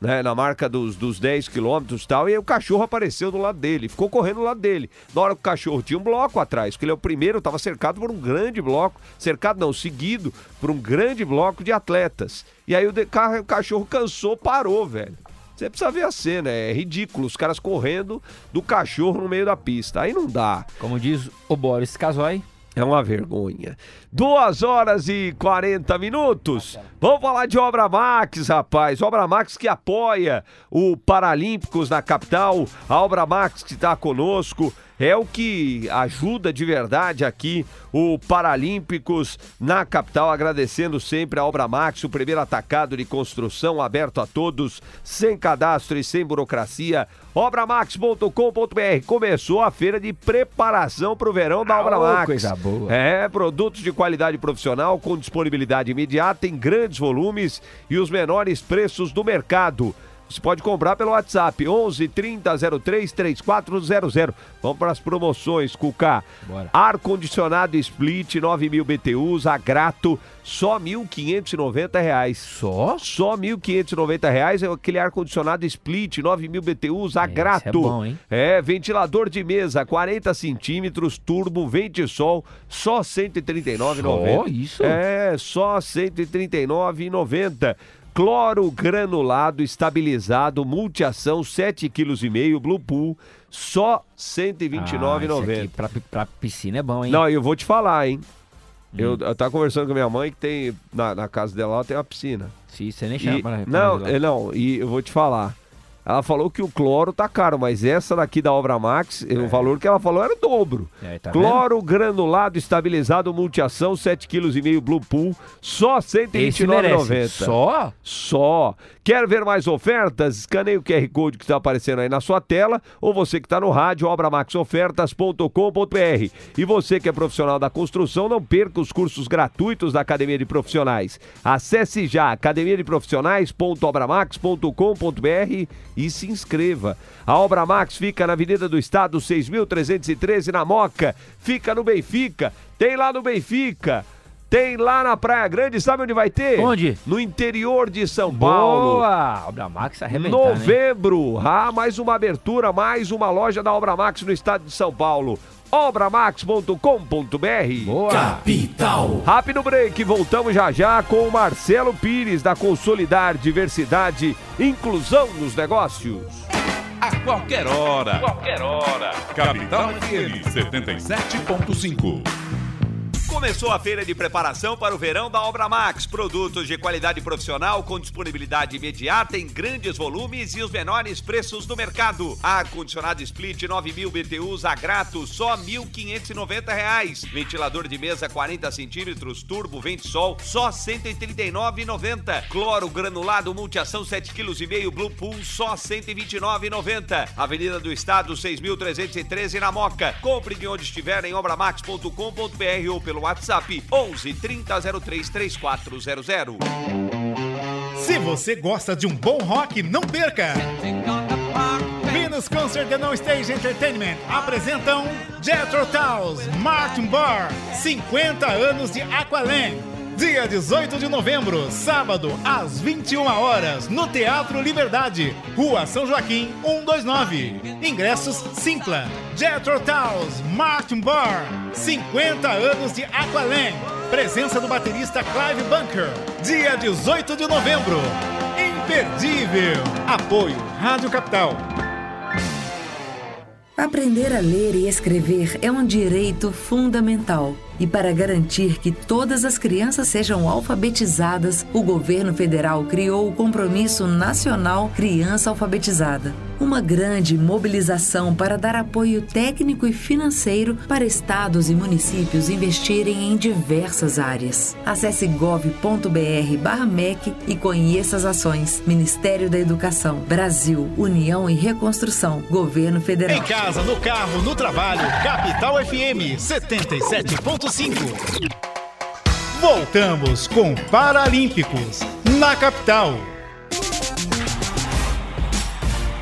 Né, na marca dos, dos 10 quilômetros e tal, e aí o cachorro apareceu do lado dele, ficou correndo do lado dele. Na hora que o cachorro tinha um bloco atrás, porque ele é o primeiro, estava cercado por um grande bloco, cercado não, seguido por um grande bloco de atletas. E aí o, de, o cachorro cansou, parou, velho. Você precisa ver a cena, é ridículo. Os caras correndo do cachorro no meio da pista. Aí não dá. Como diz o Boris Casoy. É uma vergonha. Duas horas e 40 minutos. Vamos falar de Obra Max, rapaz. Obra Max que apoia o Paralímpicos na capital. A Obra Max que está conosco é o que ajuda de verdade aqui o Paralímpicos na capital, agradecendo sempre a Obra Max, o primeiro atacado de construção aberto a todos, sem cadastro e sem burocracia. Obramax.com.br começou a feira de preparação para o verão da Obra Max. Coisa boa. É, produtos de qualidade profissional com disponibilidade imediata em grandes volumes e os menores preços do mercado. Você pode comprar pelo WhatsApp 11 30 03 3400. Vamos para as promoções, Cuca. Ar-condicionado Split 9 mil BTUs, a grato, só 1.590 reais. Só? Só 1.590 reais é aquele ar-condicionado Split 9 mil BTUs, a grato. É, bom, hein? é, ventilador de mesa 40 centímetros, turbo, vente sol, só R$ 139,90. Só isso? É, só R$ 139,90 cloro granulado estabilizado multiação 7,5 kg Blue Pool só R$ 129,90. Ah, pra, pra piscina é bom, hein? Não, eu vou te falar, hein? Hum. Eu, eu tava conversando com a minha mãe que tem na, na casa dela tem uma piscina. Sim, você nem chama. E, pra, não, pra não, e eu vou te falar. Ela falou que o cloro tá caro, mas essa daqui da Obra Max, é. o valor que ela falou era o dobro. É, tá cloro vendo? granulado estabilizado multiação 7,5 kg Blue Pool, só R$ 129,90. Só? Só. Quer ver mais ofertas? Escaneie o QR Code que está aparecendo aí na sua tela ou você que está no rádio obramaxofertas.com.br. E você que é profissional da construção, não perca os cursos gratuitos da Academia de Profissionais. Acesse já academiadeprofissionais.obramax.com.br e se inscreva. A Obra Max fica na Avenida do Estado 6313 na Moca, fica no Benfica, tem lá no Benfica. Tem lá na Praia Grande, sabe onde vai ter? Onde? No interior de São Paulo. Boa! Obra Max arrebentando, Novembro. Ah, mais uma abertura, mais uma loja da Obra Max no estado de São Paulo obramax.com.br. Boa. Capital. Rápido break, voltamos já já com o Marcelo Pires da Consolidar Diversidade Inclusão nos Negócios. A qualquer hora. Qualquer hora. Capital FM 77.5. Começou a feira de preparação para o verão da Obra Max. Produtos de qualidade profissional com disponibilidade imediata em grandes volumes e os menores preços do mercado. Ar-condicionado Split 9000 BTUs a grato, só R$ 1.590. Ventilador de mesa 40 centímetros, turbo vente sol, só R$ 139,90. Cloro granulado multiação 7,5 kg Blue Pool, só R$ 129,90. Avenida do Estado 6.313 na Moca. Compre de onde estiver em obramax.com.br ou pelo WhatsApp 11 3003 3400. Se você gosta de um bom rock, não perca! Venus Concert and No Stage Entertainment apresentam Jethro Tull's Martin Bar 50 anos de Aqualand Dia 18 de novembro, sábado, às 21 horas, no Teatro Liberdade, Rua São Joaquim, 129. Ingressos Simpla. Jetro Towns, Martin Bar, 50 anos de Aqualand. Presença do baterista Clive Bunker. Dia 18 de novembro. Imperdível. Apoio Rádio Capital. Aprender a ler e escrever é um direito fundamental. E para garantir que todas as crianças sejam alfabetizadas, o governo federal criou o Compromisso Nacional Criança Alfabetizada uma grande mobilização para dar apoio técnico e financeiro para estados e municípios investirem em diversas áreas. Acesse gov.br/mec e conheça as ações. Ministério da Educação, Brasil, União e Reconstrução, Governo Federal. Em casa, no carro, no trabalho, Capital FM 77.5. Voltamos com Paralímpicos na capital.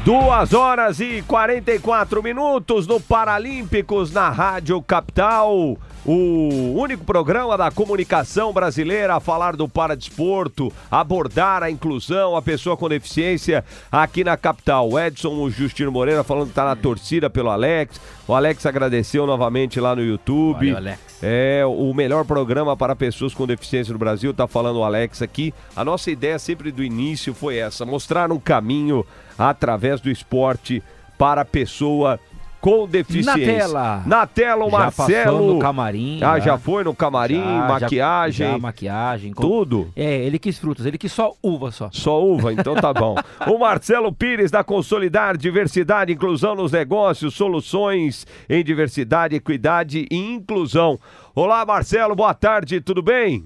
Duas horas e 44 minutos no Paralímpicos na Rádio Capital. O único programa da comunicação brasileira a falar do paradesporto, abordar a inclusão, a pessoa com deficiência aqui na capital. O Edson o Justino Moreira falando que tá na torcida pelo Alex. O Alex agradeceu novamente lá no YouTube. Valeu, Alex. É o melhor programa para pessoas com deficiência no Brasil, tá falando o Alex aqui. A nossa ideia sempre do início foi essa: mostrar um caminho através do esporte para a pessoa com deficiência. Na tela. Na tela, o Já Marcelo. no camarim. Ah, né? já foi no camarim, Já, já- maquiagem, já maquiagem. com- tudo. É, ele quis frutas, ele quis só uva só. Só uva, então tá bom. (laughs) o Marcelo Pires da Consolidar Diversidade, Inclusão nos Negócios, Soluções em Diversidade, Equidade e Inclusão. Olá, Marcelo, boa tarde, tudo bem?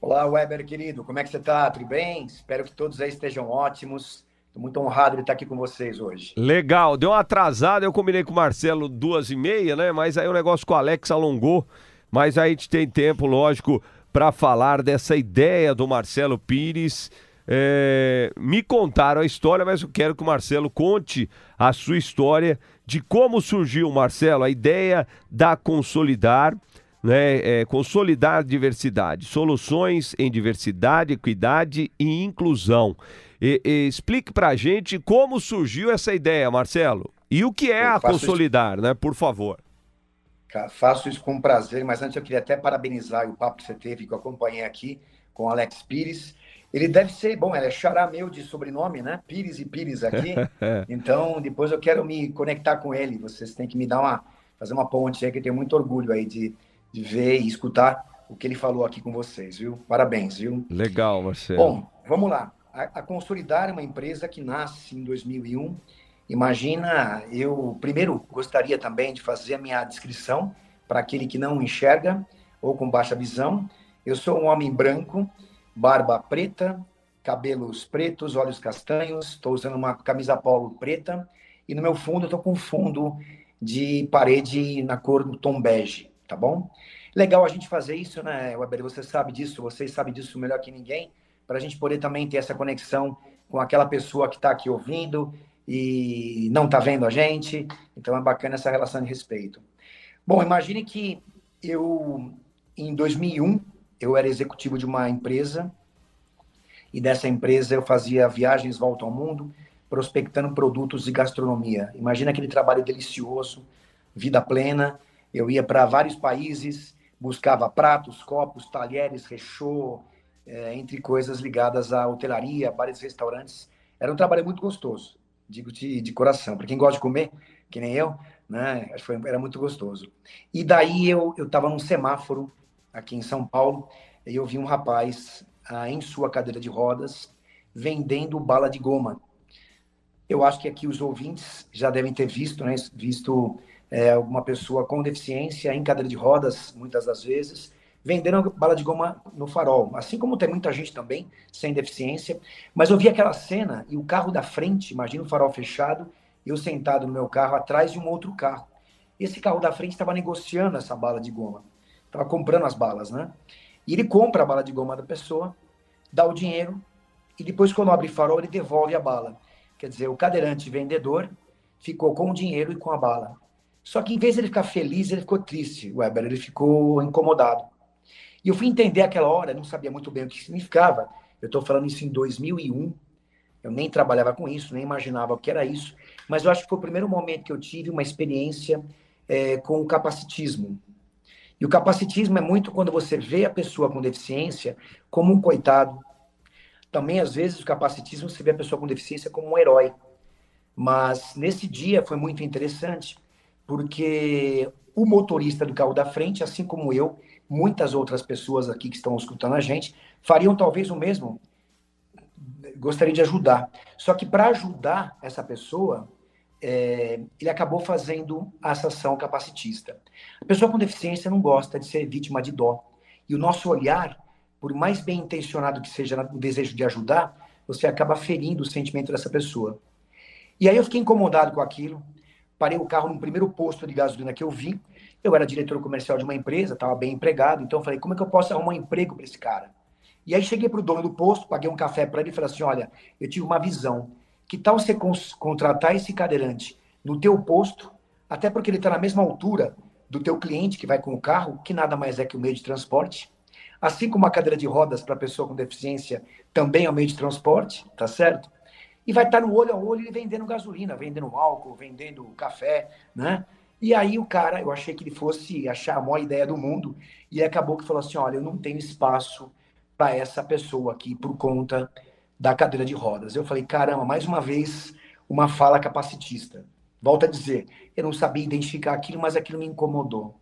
Olá, Weber, querido, como é que você tá? Tudo bem? Espero que todos aí estejam ótimos. Estou muito honrado de estar aqui com vocês hoje. Legal, deu uma atrasada, eu combinei com o Marcelo duas e meia, né? Mas aí o negócio com o Alex alongou. Mas aí a gente tem tempo, lógico, para falar dessa ideia do Marcelo Pires. É, me contaram a história, mas eu quero que o Marcelo conte a sua história de como surgiu, Marcelo, a ideia da Consolidar, né? É, consolidar diversidade, soluções em diversidade, equidade e inclusão. E- e explique pra gente como surgiu essa ideia, Marcelo. E o que é a faço isso- Consolidar, né? Por favor. Faço isso com prazer, mas antes eu queria até parabenizar o papo que você teve, que eu acompanhei aqui com o Alex Pires. Ele deve ser, bom, ele é xará meu de sobrenome, né? Pires e Pires aqui. (laughs) Então, depois eu quero me conectar com ele. Vocês têm que me dar uma, fazer uma ponte aí, que eu tenho muito orgulho aí de, de ver e escutar o que ele falou aqui com vocês, viu? Parabéns, viu? Legal, Marcelo. Bom, vamos lá. A, a Consolidar uma empresa que nasce em 2001. Imagina, eu primeiro gostaria também de fazer a minha descrição para aquele que não enxerga ou com baixa visão. Eu sou um homem branco, barba preta, cabelos pretos, olhos castanhos, estou usando uma camisa polo preta e no meu fundo eu estou com fundo de parede na cor do tom bege, tá bom? Legal a gente fazer isso, né, Weber? Você sabe disso, vocês sabem disso melhor que ninguém para a gente poder também ter essa conexão com aquela pessoa que está aqui ouvindo e não está vendo a gente. Então é bacana essa relação de respeito. Bom, imagine que eu, em 2001, eu era executivo de uma empresa e dessa empresa eu fazia viagens volta ao mundo, prospectando produtos de gastronomia. Imagina aquele trabalho delicioso, vida plena. Eu ia para vários países, buscava pratos, copos, talheres, rechô, é, entre coisas ligadas à hotelaria, bares restaurantes. Era um trabalho muito gostoso, digo de, de coração. Para quem gosta de comer, que nem eu, né, era muito gostoso. E daí eu estava num semáforo aqui em São Paulo e eu vi um rapaz ah, em sua cadeira de rodas vendendo bala de goma. Eu acho que aqui os ouvintes já devem ter visto, né, visto é, alguma pessoa com deficiência em cadeira de rodas, muitas das vezes, vendendo bala de goma no farol. Assim como tem muita gente também sem deficiência. Mas eu vi aquela cena e o carro da frente, imagina o farol fechado, eu sentado no meu carro atrás de um outro carro. Esse carro da frente estava negociando essa bala de goma. Estava comprando as balas, né? E ele compra a bala de goma da pessoa, dá o dinheiro e depois, quando abre farol, ele devolve a bala. Quer dizer, o cadeirante vendedor ficou com o dinheiro e com a bala. Só que em vez de ele ficar feliz, ele ficou triste, Weber, ele ficou incomodado. E eu fui entender aquela hora, não sabia muito bem o que significava. Eu estou falando isso em 2001. Eu nem trabalhava com isso, nem imaginava o que era isso. Mas eu acho que foi o primeiro momento que eu tive uma experiência é, com o capacitismo. E o capacitismo é muito quando você vê a pessoa com deficiência como um coitado. Também, às vezes, o capacitismo você vê a pessoa com deficiência como um herói. Mas nesse dia foi muito interessante, porque o motorista do carro da frente, assim como eu, muitas outras pessoas aqui que estão escutando a gente, fariam talvez o mesmo gostaria de ajudar. Só que para ajudar essa pessoa, é, ele acabou fazendo essa ação capacitista. A pessoa com deficiência não gosta de ser vítima de dó. E o nosso olhar, por mais bem intencionado que seja o desejo de ajudar, você acaba ferindo o sentimento dessa pessoa. E aí eu fiquei incomodado com aquilo, parei o carro no primeiro posto de gasolina que eu vi. Eu era diretor comercial de uma empresa, estava bem empregado, então eu falei, como é que eu posso arrumar um emprego para esse cara? E aí cheguei para o dono do posto, paguei um café para ele e falei assim, olha, eu tive uma visão. Que tal você contratar esse cadeirante no teu posto, até porque ele está na mesma altura do teu cliente que vai com o carro, que nada mais é que o meio de transporte. Assim como a cadeira de rodas para pessoa com deficiência também é um meio de transporte, tá certo? E vai estar tá no olho a olho ele vendendo gasolina, vendendo álcool, vendendo café, né? E aí o cara, eu achei que ele fosse achar a maior ideia do mundo e acabou que falou assim, olha, eu não tenho espaço para essa pessoa aqui por conta da cadeira de rodas. Eu falei, caramba, mais uma vez uma fala capacitista. Volto a dizer, eu não sabia identificar aquilo, mas aquilo me incomodou.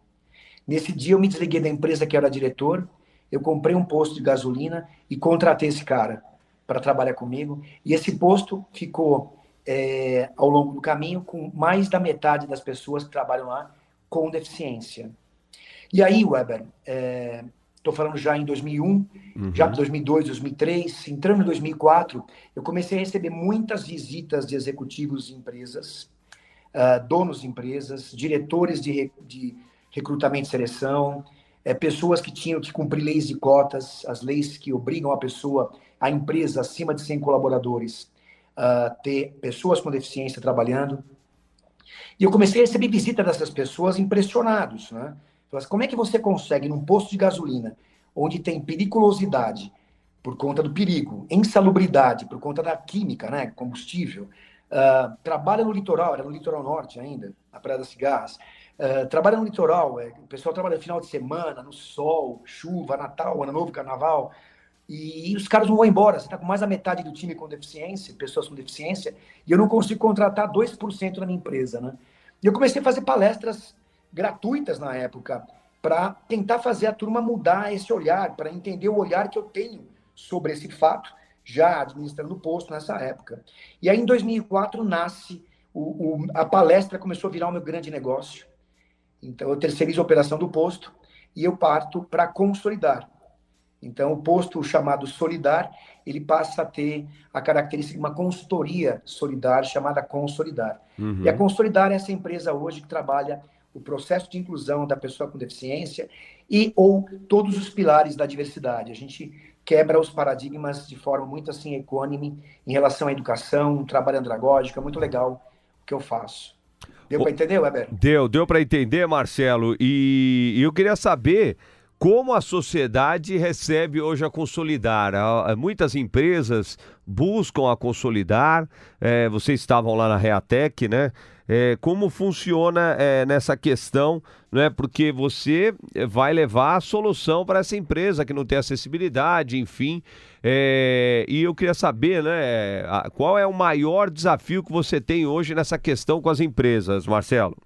Nesse dia eu me desliguei da empresa que eu era diretor, eu comprei um posto de gasolina e contratei esse cara para trabalhar comigo. E esse posto ficou é, ao longo do caminho com mais da metade das pessoas que trabalham lá com deficiência. E aí, Weber, é, estou falando já em 2001, uhum. já 2002, 2003, entrando em 2004, eu comecei a receber muitas visitas de executivos de empresas, uh, donos de empresas, diretores de, de recrutamento e seleção, é, pessoas que tinham que cumprir leis de cotas, as leis que obrigam a pessoa, a empresa acima de 100 colaboradores, uh, ter pessoas com deficiência trabalhando. E eu comecei a receber visita dessas pessoas impressionados, né? Assim, como é que você consegue, num posto de gasolina, onde tem periculosidade por conta do perigo, insalubridade por conta da química, né, combustível, uh, trabalha no litoral, era no litoral norte ainda, na Praia das Cigarras, uh, trabalha no litoral, é, o pessoal trabalha no final de semana, no sol, chuva, Natal, Ano Novo, Carnaval, e, os caras não vão embora, você está com mais da metade do time com deficiência, pessoas com deficiência, e eu não consigo contratar 2% na minha empresa, né? E eu comecei a fazer palestras gratuitas na época, para tentar fazer a turma mudar esse olhar, para entender o olhar que eu tenho sobre esse fato, já administrando o posto nessa época. E aí, em 2004, nasce o, o, a palestra, começou a virar o meu grande negócio. Então, eu terceirizo a operação do posto e eu parto para consolidar. Então, o posto chamado Solidar, ele passa a ter a característica de uma consultoria solidária chamada Consolidar. Uhum. E a Consolidar é essa empresa hoje que trabalha o processo de inclusão da pessoa com deficiência e ou todos os pilares da diversidade. A gente quebra os paradigmas de forma muito assim econômica em relação à educação, trabalho andragógico, é muito legal o que eu faço. Deu para entender, Weber? Deu, deu para entender, Marcelo. E eu queria saber como a sociedade recebe hoje a Consolidar. Muitas empresas buscam a Consolidar. É, vocês estavam lá na Reatec, né? é, como funciona é, nessa questão, né? Porque você vai levar a solução para essa empresa que não tem acessibilidade, enfim. É, e eu queria saber, né? Qual é o maior desafio que você tem hoje nessa questão com as empresas, Marcelo?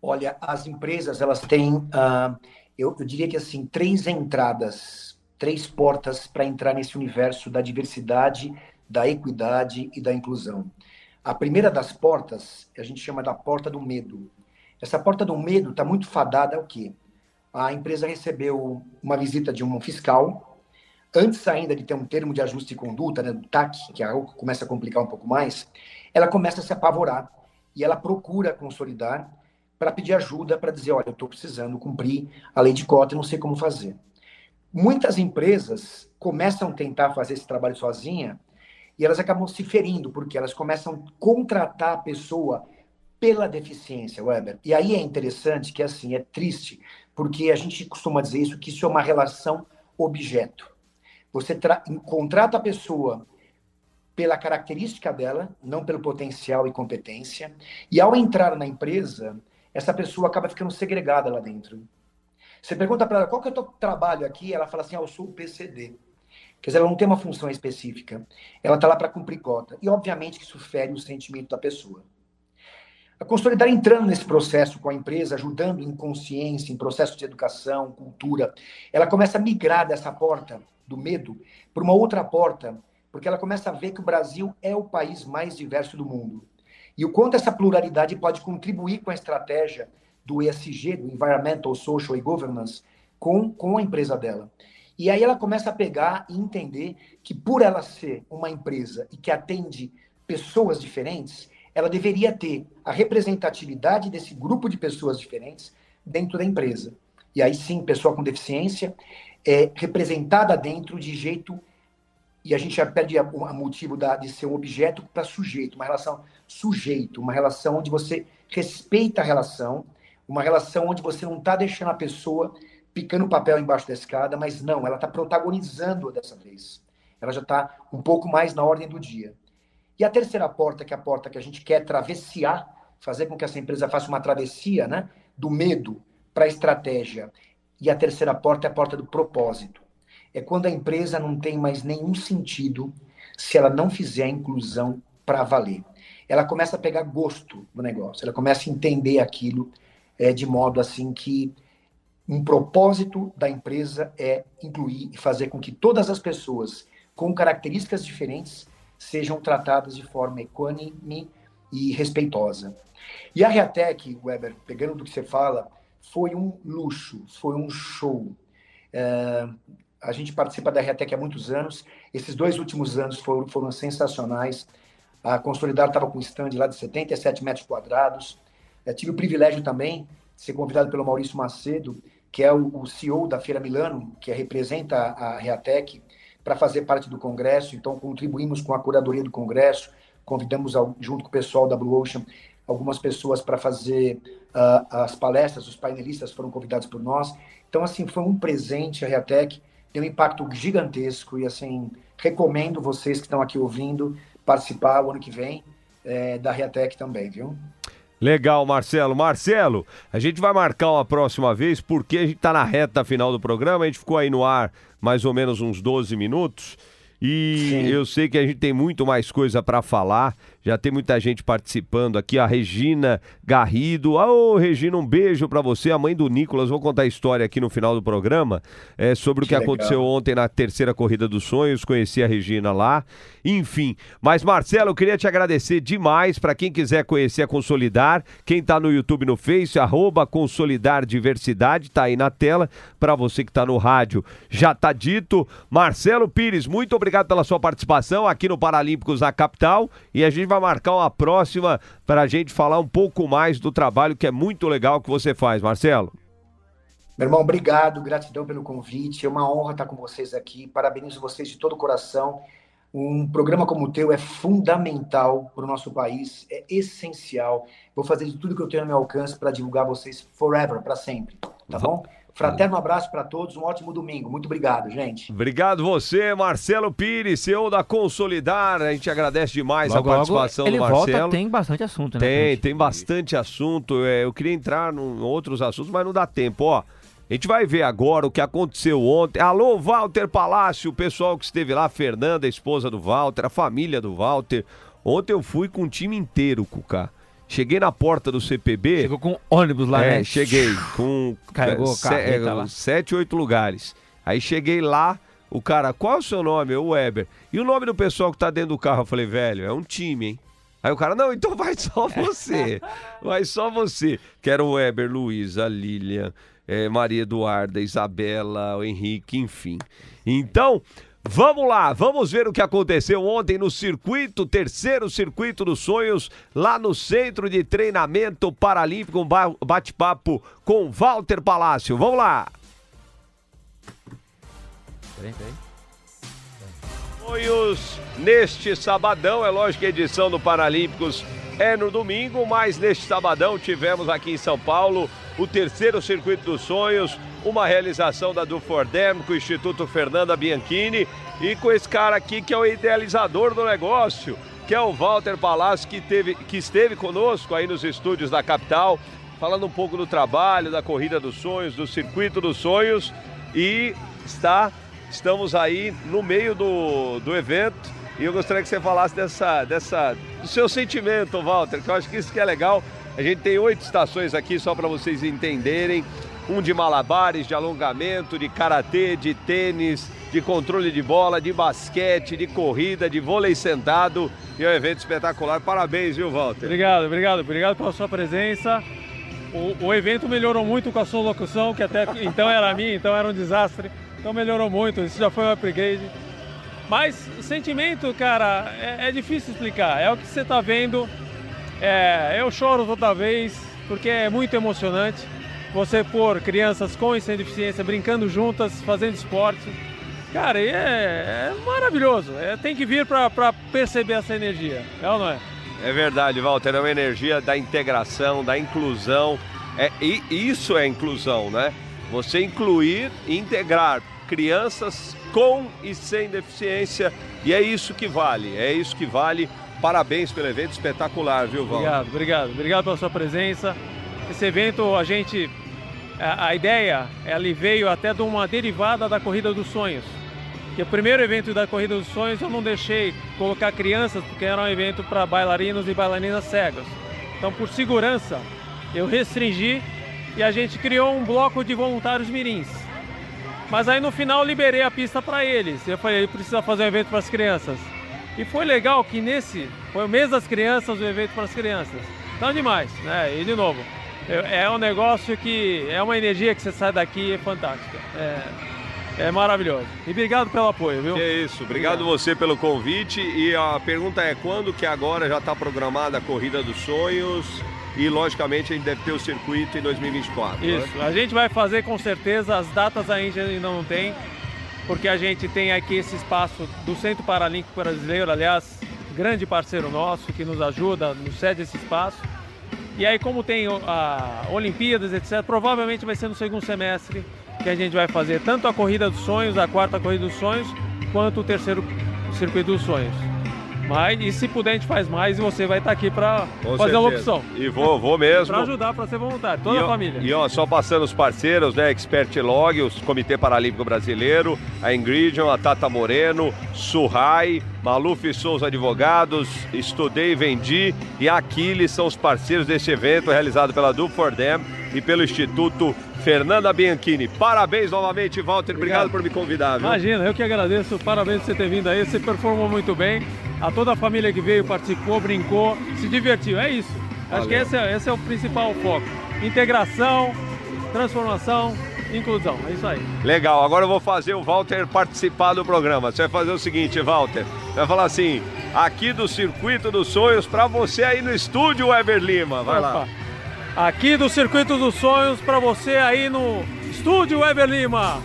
Olha, as empresas elas têm, uh, eu, eu diria que assim, três entradas, três portas para entrar nesse universo da diversidade, da equidade e da inclusão. A primeira das portas, a gente chama da porta do medo. Essa porta do medo está muito fadada ao quê? A empresa recebeu uma visita de um fiscal, antes ainda de ter um termo de ajuste de conduta, né, do TAC, que é algo que começa a complicar um pouco mais, ela começa a se apavorar e ela procura consolidar para pedir ajuda, para dizer, olha, eu estou precisando cumprir a lei de cota e não sei como fazer. Muitas empresas começam a tentar fazer esse trabalho sozinha e elas acabam se ferindo, porque elas começam a contratar a pessoa pela deficiência, Weber. E aí é interessante que, assim, é triste, porque a gente costuma dizer isso, que isso é uma relação objeto. Você contrata a pessoa pela característica dela, não pelo potencial e competência, e ao entrar na empresa, essa pessoa acaba ficando segregada lá dentro. Você pergunta para ela, qual que é o teu trabalho aqui? Ela fala assim, ah, eu sou o PCD. Quer dizer, ela não tem uma função específica. Ela está lá para cumprir cota. E, obviamente, que isso fere o sentimento da pessoa. A Consolidar entrando nesse processo com a empresa, ajudando em consciência, em processo de educação, cultura, ela começa a migrar dessa porta do medo, por uma outra porta, porque ela começa a ver que o Brasil é o país mais diverso do mundo. E o quanto essa pluralidade pode contribuir com a estratégia do ESG, do Environmental, Social e Governance, com, com a empresa dela. E aí ela começa a pegar e entender que por ela ser uma empresa e que atende pessoas diferentes, ela deveria ter a representatividade desse grupo de pessoas diferentes dentro da empresa. E aí sim, pessoa com deficiência é representada dentro de jeito e a gente já perde o motivo da, de ser um objeto para sujeito, uma relação sujeito, uma relação onde você respeita a relação, uma relação onde você não está deixando a pessoa picando o papel embaixo da escada, mas não, ela está protagonizando dessa vez. Ela já está um pouco mais na ordem do dia. E a terceira porta, que é a porta que a gente quer travessiar, fazer com que essa empresa faça uma travessia né, do medo para a estratégia. E a terceira porta é a porta do propósito. É quando a empresa não tem mais nenhum sentido se ela não fizer a inclusão para valer. Ela começa a pegar gosto no negócio, ela começa a entender aquilo é, de modo assim que um propósito da empresa é incluir e fazer com que todas as pessoas com características diferentes sejam tratadas de forma equânime e respeitosa. E a Reatec, Weber, pegando do que você fala, foi um luxo, foi um show. É, a gente participa da Reatec há muitos anos. Esses dois últimos anos foram, foram sensacionais. A Consolidar estava com um stand lá de 77 metros quadrados. Eu tive o privilégio também de ser convidado pelo Maurício Macedo, que é o, o CEO da Feira Milano, que representa a Reatec, para fazer parte do congresso. Então, contribuímos com a curadoria do congresso, convidamos, ao, junto com o pessoal da Blue Ocean, algumas pessoas para fazer uh, as palestras, os painelistas foram convidados por nós. Então, assim, foi um presente a Reatec, tem um impacto gigantesco e, assim, recomendo vocês que estão aqui ouvindo participar o ano que vem é, da Reatec também, viu? Legal, Marcelo. Marcelo, a gente vai marcar uma próxima vez, porque a gente está na reta final do programa, a gente ficou aí no ar mais ou menos uns 12 minutos. E Sim. eu sei que a gente tem muito mais coisa para falar. Já tem muita gente participando aqui. A Regina Garrido. Ô, oh, Regina, um beijo para você. A mãe do Nicolas. Vou contar a história aqui no final do programa é, sobre o que aconteceu ontem na terceira Corrida dos Sonhos. Conheci a Regina lá. Enfim. Mas, Marcelo, eu queria te agradecer demais. Para quem quiser conhecer a Consolidar, quem tá no YouTube no Face, arroba Consolidar Diversidade, tá aí na tela. Para você que tá no rádio, já tá dito. Marcelo Pires, muito obrigado pela sua participação aqui no Paralímpicos da Capital. E a gente vai marcar uma próxima para a gente falar um pouco mais do trabalho que é muito legal que você faz, Marcelo. Meu irmão, obrigado, gratidão pelo convite. É uma honra estar com vocês aqui. Parabenizo vocês de todo o coração. Um programa como o teu é fundamental para o nosso país, é essencial. Vou fazer de tudo que eu tenho no meu alcance para divulgar vocês forever, para sempre. Tá bom? Fraterno abraço para todos, um ótimo domingo. Muito obrigado, gente. Obrigado você, Marcelo Pires, CEO da Consolidar. A gente agradece demais logo, a participação logo, do Marcelo. Volta, tem bastante assunto, né? Tem, tem bastante assunto. É, eu queria entrar em outros assuntos, mas não dá tempo. Ó, a gente vai ver agora o que aconteceu ontem. Alô, Walter Palácio, o pessoal que esteve lá, Fernanda, a esposa do Walter, a família do Walter. Ontem eu fui com o time inteiro, Cuca. Cheguei na porta do CPB. Chegou com ônibus lá, é, né? cheguei com Carregou, se, é, sete, oito lugares. Aí cheguei lá, o cara, qual é o seu nome? O Weber. E o nome do pessoal que tá dentro do carro? Eu falei, velho, é um time, hein? Aí o cara, não, então vai só (laughs) você. vai só você. Que era o Weber, Luiz, a Lilian, é, Maria Eduarda, Isabela, o Henrique, enfim. Então, Vamos lá, vamos ver o que aconteceu ontem no circuito, terceiro circuito dos sonhos, lá no Centro de Treinamento Paralímpico, um bate-papo com Walter Palácio. Vamos lá! Sonhos neste sabadão, é lógico que a edição do Paralímpicos é no domingo, mas neste sabadão tivemos aqui em São Paulo o terceiro circuito dos sonhos, uma realização da Dufordem com o Instituto Fernanda Bianchini e com esse cara aqui que é o idealizador do negócio, que é o Walter Palácio, que, teve, que esteve conosco aí nos estúdios da capital, falando um pouco do trabalho, da corrida dos sonhos, do circuito dos sonhos. E está, estamos aí no meio do, do evento. E eu gostaria que você falasse dessa, dessa, do seu sentimento, Walter, que eu acho que isso que é legal. A gente tem oito estações aqui só para vocês entenderem. Um de malabares, de alongamento, de karatê, de tênis, de controle de bola, de basquete, de corrida, de vôlei sentado. E é um evento espetacular. Parabéns, viu, Walter? Obrigado, obrigado, obrigado pela sua presença. O, o evento melhorou muito com a sua locução, que até (laughs) então era minha, então era um desastre. Então melhorou muito, isso já foi um upgrade. Mas o sentimento, cara, é, é difícil explicar. É o que você está vendo. É, eu choro toda vez, porque é muito emocionante. Você pôr crianças com e sem deficiência brincando juntas, fazendo esporte. Cara, é, é maravilhoso. É, tem que vir para perceber essa energia. É ou não é? É verdade, Walter. É uma energia da integração, da inclusão. É, e isso é inclusão, né? Você incluir e integrar crianças com e sem deficiência. E é isso que vale, é isso que vale. Parabéns pelo evento espetacular, viu, Val? Obrigado, obrigado. Obrigado pela sua presença. Esse evento, a gente. A, a ideia, ela veio até de uma derivada da Corrida dos Sonhos. Que o primeiro evento da Corrida dos Sonhos eu não deixei colocar crianças, porque era um evento para bailarinos e bailarinas cegas. Então, por segurança, eu restringi e a gente criou um bloco de voluntários mirins. Mas aí no final liberei a pista para eles. Eu falei, precisa fazer um evento para as crianças. E foi legal que nesse, foi o mês das crianças, o evento para as crianças. Então demais, né? E de novo, é um negócio que é uma energia que você sai daqui é fantástica. É, é maravilhoso. E obrigado pelo apoio, viu? Que é isso, obrigado, obrigado, você pelo convite. E a pergunta é quando que agora já está programada a Corrida dos Sonhos? e logicamente a gente deve ter o circuito em 2024. Isso, né? a gente vai fazer com certeza, as datas ainda não tem, porque a gente tem aqui esse espaço do Centro Paralímpico Brasileiro, aliás, grande parceiro nosso que nos ajuda, nos cede esse espaço. E aí como tem a Olimpíadas, etc, provavelmente vai ser no segundo semestre que a gente vai fazer tanto a Corrida dos Sonhos, a quarta Corrida dos Sonhos, quanto o terceiro Circuito dos Sonhos. Mas, e se puder, a gente faz mais e você vai estar aqui para fazer a locução. E vou, vou mesmo. para ajudar, para ser voluntário, toda e, a família. E ó, só passando os parceiros, né? Expert Log, o Comitê Paralímpico Brasileiro, a Ingridion, a Tata Moreno, Surrai, Maluf Souza Advogados, Estudei e Vendi e Aquiles são os parceiros deste evento realizado pela Do For Them e pelo Instituto Fernanda Bianchini. Parabéns novamente, Walter. Obrigado, Obrigado por me convidar. Viu? Imagina, eu que agradeço. Parabéns por você ter vindo aí. Você performou muito bem a toda a família que veio, participou, brincou, se divertiu. É isso. Valeu. Acho que esse é, esse é o principal foco. Integração, transformação, inclusão. É isso aí. Legal. Agora eu vou fazer o Walter participar do programa. Você vai fazer o seguinte, Walter. Vai falar assim: aqui do Circuito dos Sonhos para você aí no estúdio, Ever Lima. Vai Opa. lá. Aqui do Circuito dos Sonhos para você aí no estúdio Ever Lima.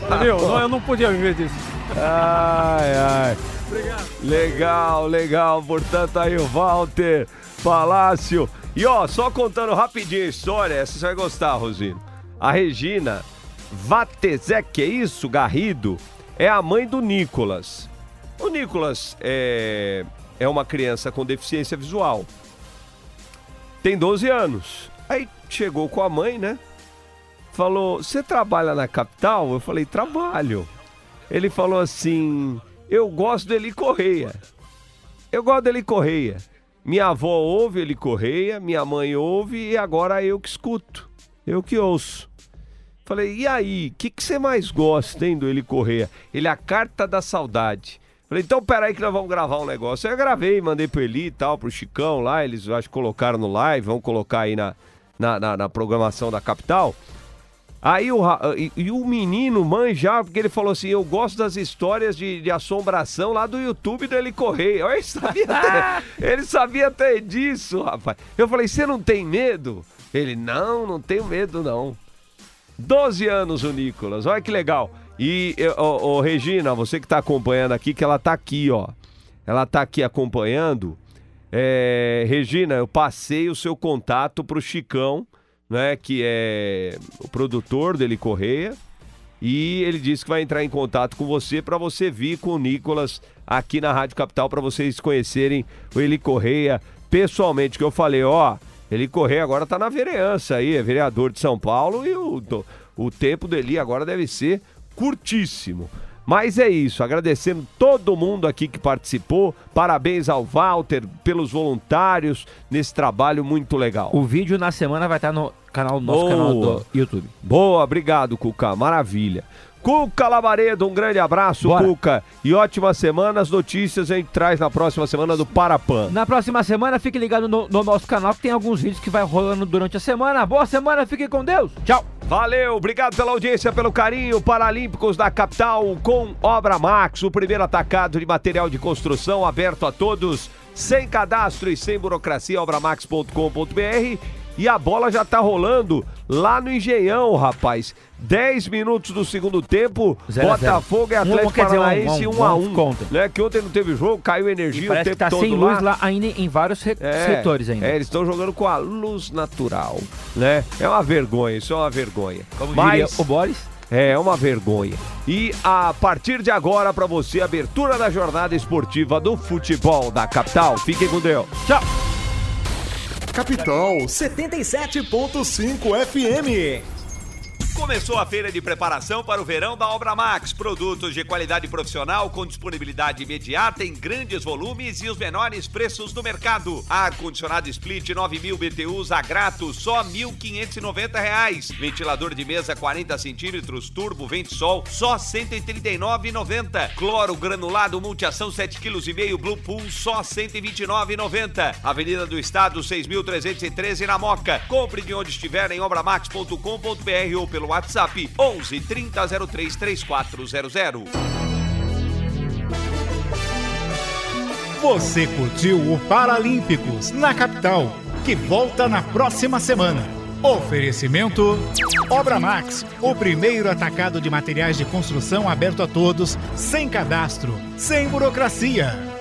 Entendeu? não, eu não podia viver disso. Ai, ai. Obrigado. Legal, legal. Portanto, aí o Walter Palácio. E ó, só contando rapidinho a história, essa você vai gostar, Rosino. A Regina Vatezek, é isso? Garrido, é a mãe do Nicolas. O Nicolas é, é uma criança com deficiência visual. Tem 12 anos. Aí chegou com a mãe, né? Falou: Você trabalha na capital? Eu falei: Trabalho. Ele falou assim: eu gosto dele Correia. Eu gosto dele Correia. Minha avó ouve ele Correia, minha mãe ouve e agora eu que escuto. Eu que ouço. Falei, e aí, o que, você mais gosta, hein, do Eli Correia? Ele é a carta da saudade. Falei, então peraí que nós vamos gravar um negócio. Aí eu gravei, mandei pro Eli e tal, pro Chicão lá, eles acho que colocaram no live, vão colocar aí na, na, na, na programação da capital. Aí o, e, e, o menino manja, porque ele falou assim: Eu gosto das histórias de, de assombração lá do YouTube dele correr. Ele sabia, até, (laughs) ele sabia até disso, rapaz. Eu falei: Você não tem medo? Ele: Não, não tenho medo, não. 12 anos o Nicolas, olha que legal. E, ô, Regina, você que tá acompanhando aqui, que ela tá aqui, ó. Ela tá aqui acompanhando. É, Regina, eu passei o seu contato pro Chicão né, que é o produtor dele Correia. E ele disse que vai entrar em contato com você para você vir com o Nicolas aqui na Rádio Capital para vocês conhecerem o Eli Correia pessoalmente. Que eu falei, ó, Eli Correia agora tá na vereança aí, é vereador de São Paulo e o, o tempo dele agora deve ser curtíssimo. Mas é isso, agradecendo todo mundo aqui que participou. Parabéns ao Walter pelos voluntários nesse trabalho muito legal. O vídeo na semana vai estar no canal, nosso Boa. canal do YouTube. Boa, obrigado, Cuca. Maravilha. Cuca Lavaredo, um grande abraço, Bora. Cuca. E ótima semana. As notícias a gente traz na próxima semana do Parapan. Na próxima semana, fique ligado no, no nosso canal que tem alguns vídeos que vai rolando durante a semana. Boa semana, fique com Deus. Tchau. Valeu, obrigado pela audiência, pelo carinho. Paralímpicos da capital com Obra Max, o primeiro atacado de material de construção aberto a todos, sem cadastro e sem burocracia, obramax.com.br. E a bola já tá rolando lá no Engenhão, rapaz. 10 minutos do segundo tempo, Zero a zero. Botafogo e Um, Atlético um, Paranaense um, 1 a um 1 conta. né? Que ontem não teve jogo, caiu energia E o parece tempo que tá todo sem lá. luz lá ainda em vários É, setores ainda. É, eles estão jogando com a luz natural, né? É uma vergonha, isso é uma vergonha. Como Mas diria o Boris. é uma vergonha. E a partir de agora, para você, abertura da jornada esportiva do futebol da capital. Fiquem com Deus. Tchau. Capital 77.5 FM. Começou a feira de preparação para o verão da Obra Max. Produtos de qualidade profissional com disponibilidade imediata em grandes volumes e os menores preços do mercado. Ar-condicionado Split 9000 BTUs a grato, só 1.590 reais. Ventilador de mesa 40 centímetros, turbo vente sol, só R$ 139,90. Cloro granulado multiação 7,5 kg Blue Pool, só R$ 129,90. Avenida do Estado 6.313 na Moca. Compre de onde estiver em obramax.com.br ou pelo WhatsApp 11 30 03 3400. Você curtiu o Paralímpicos na capital, que volta na próxima semana. Oferecimento Obra Max, o primeiro atacado de materiais de construção aberto a todos, sem cadastro, sem burocracia.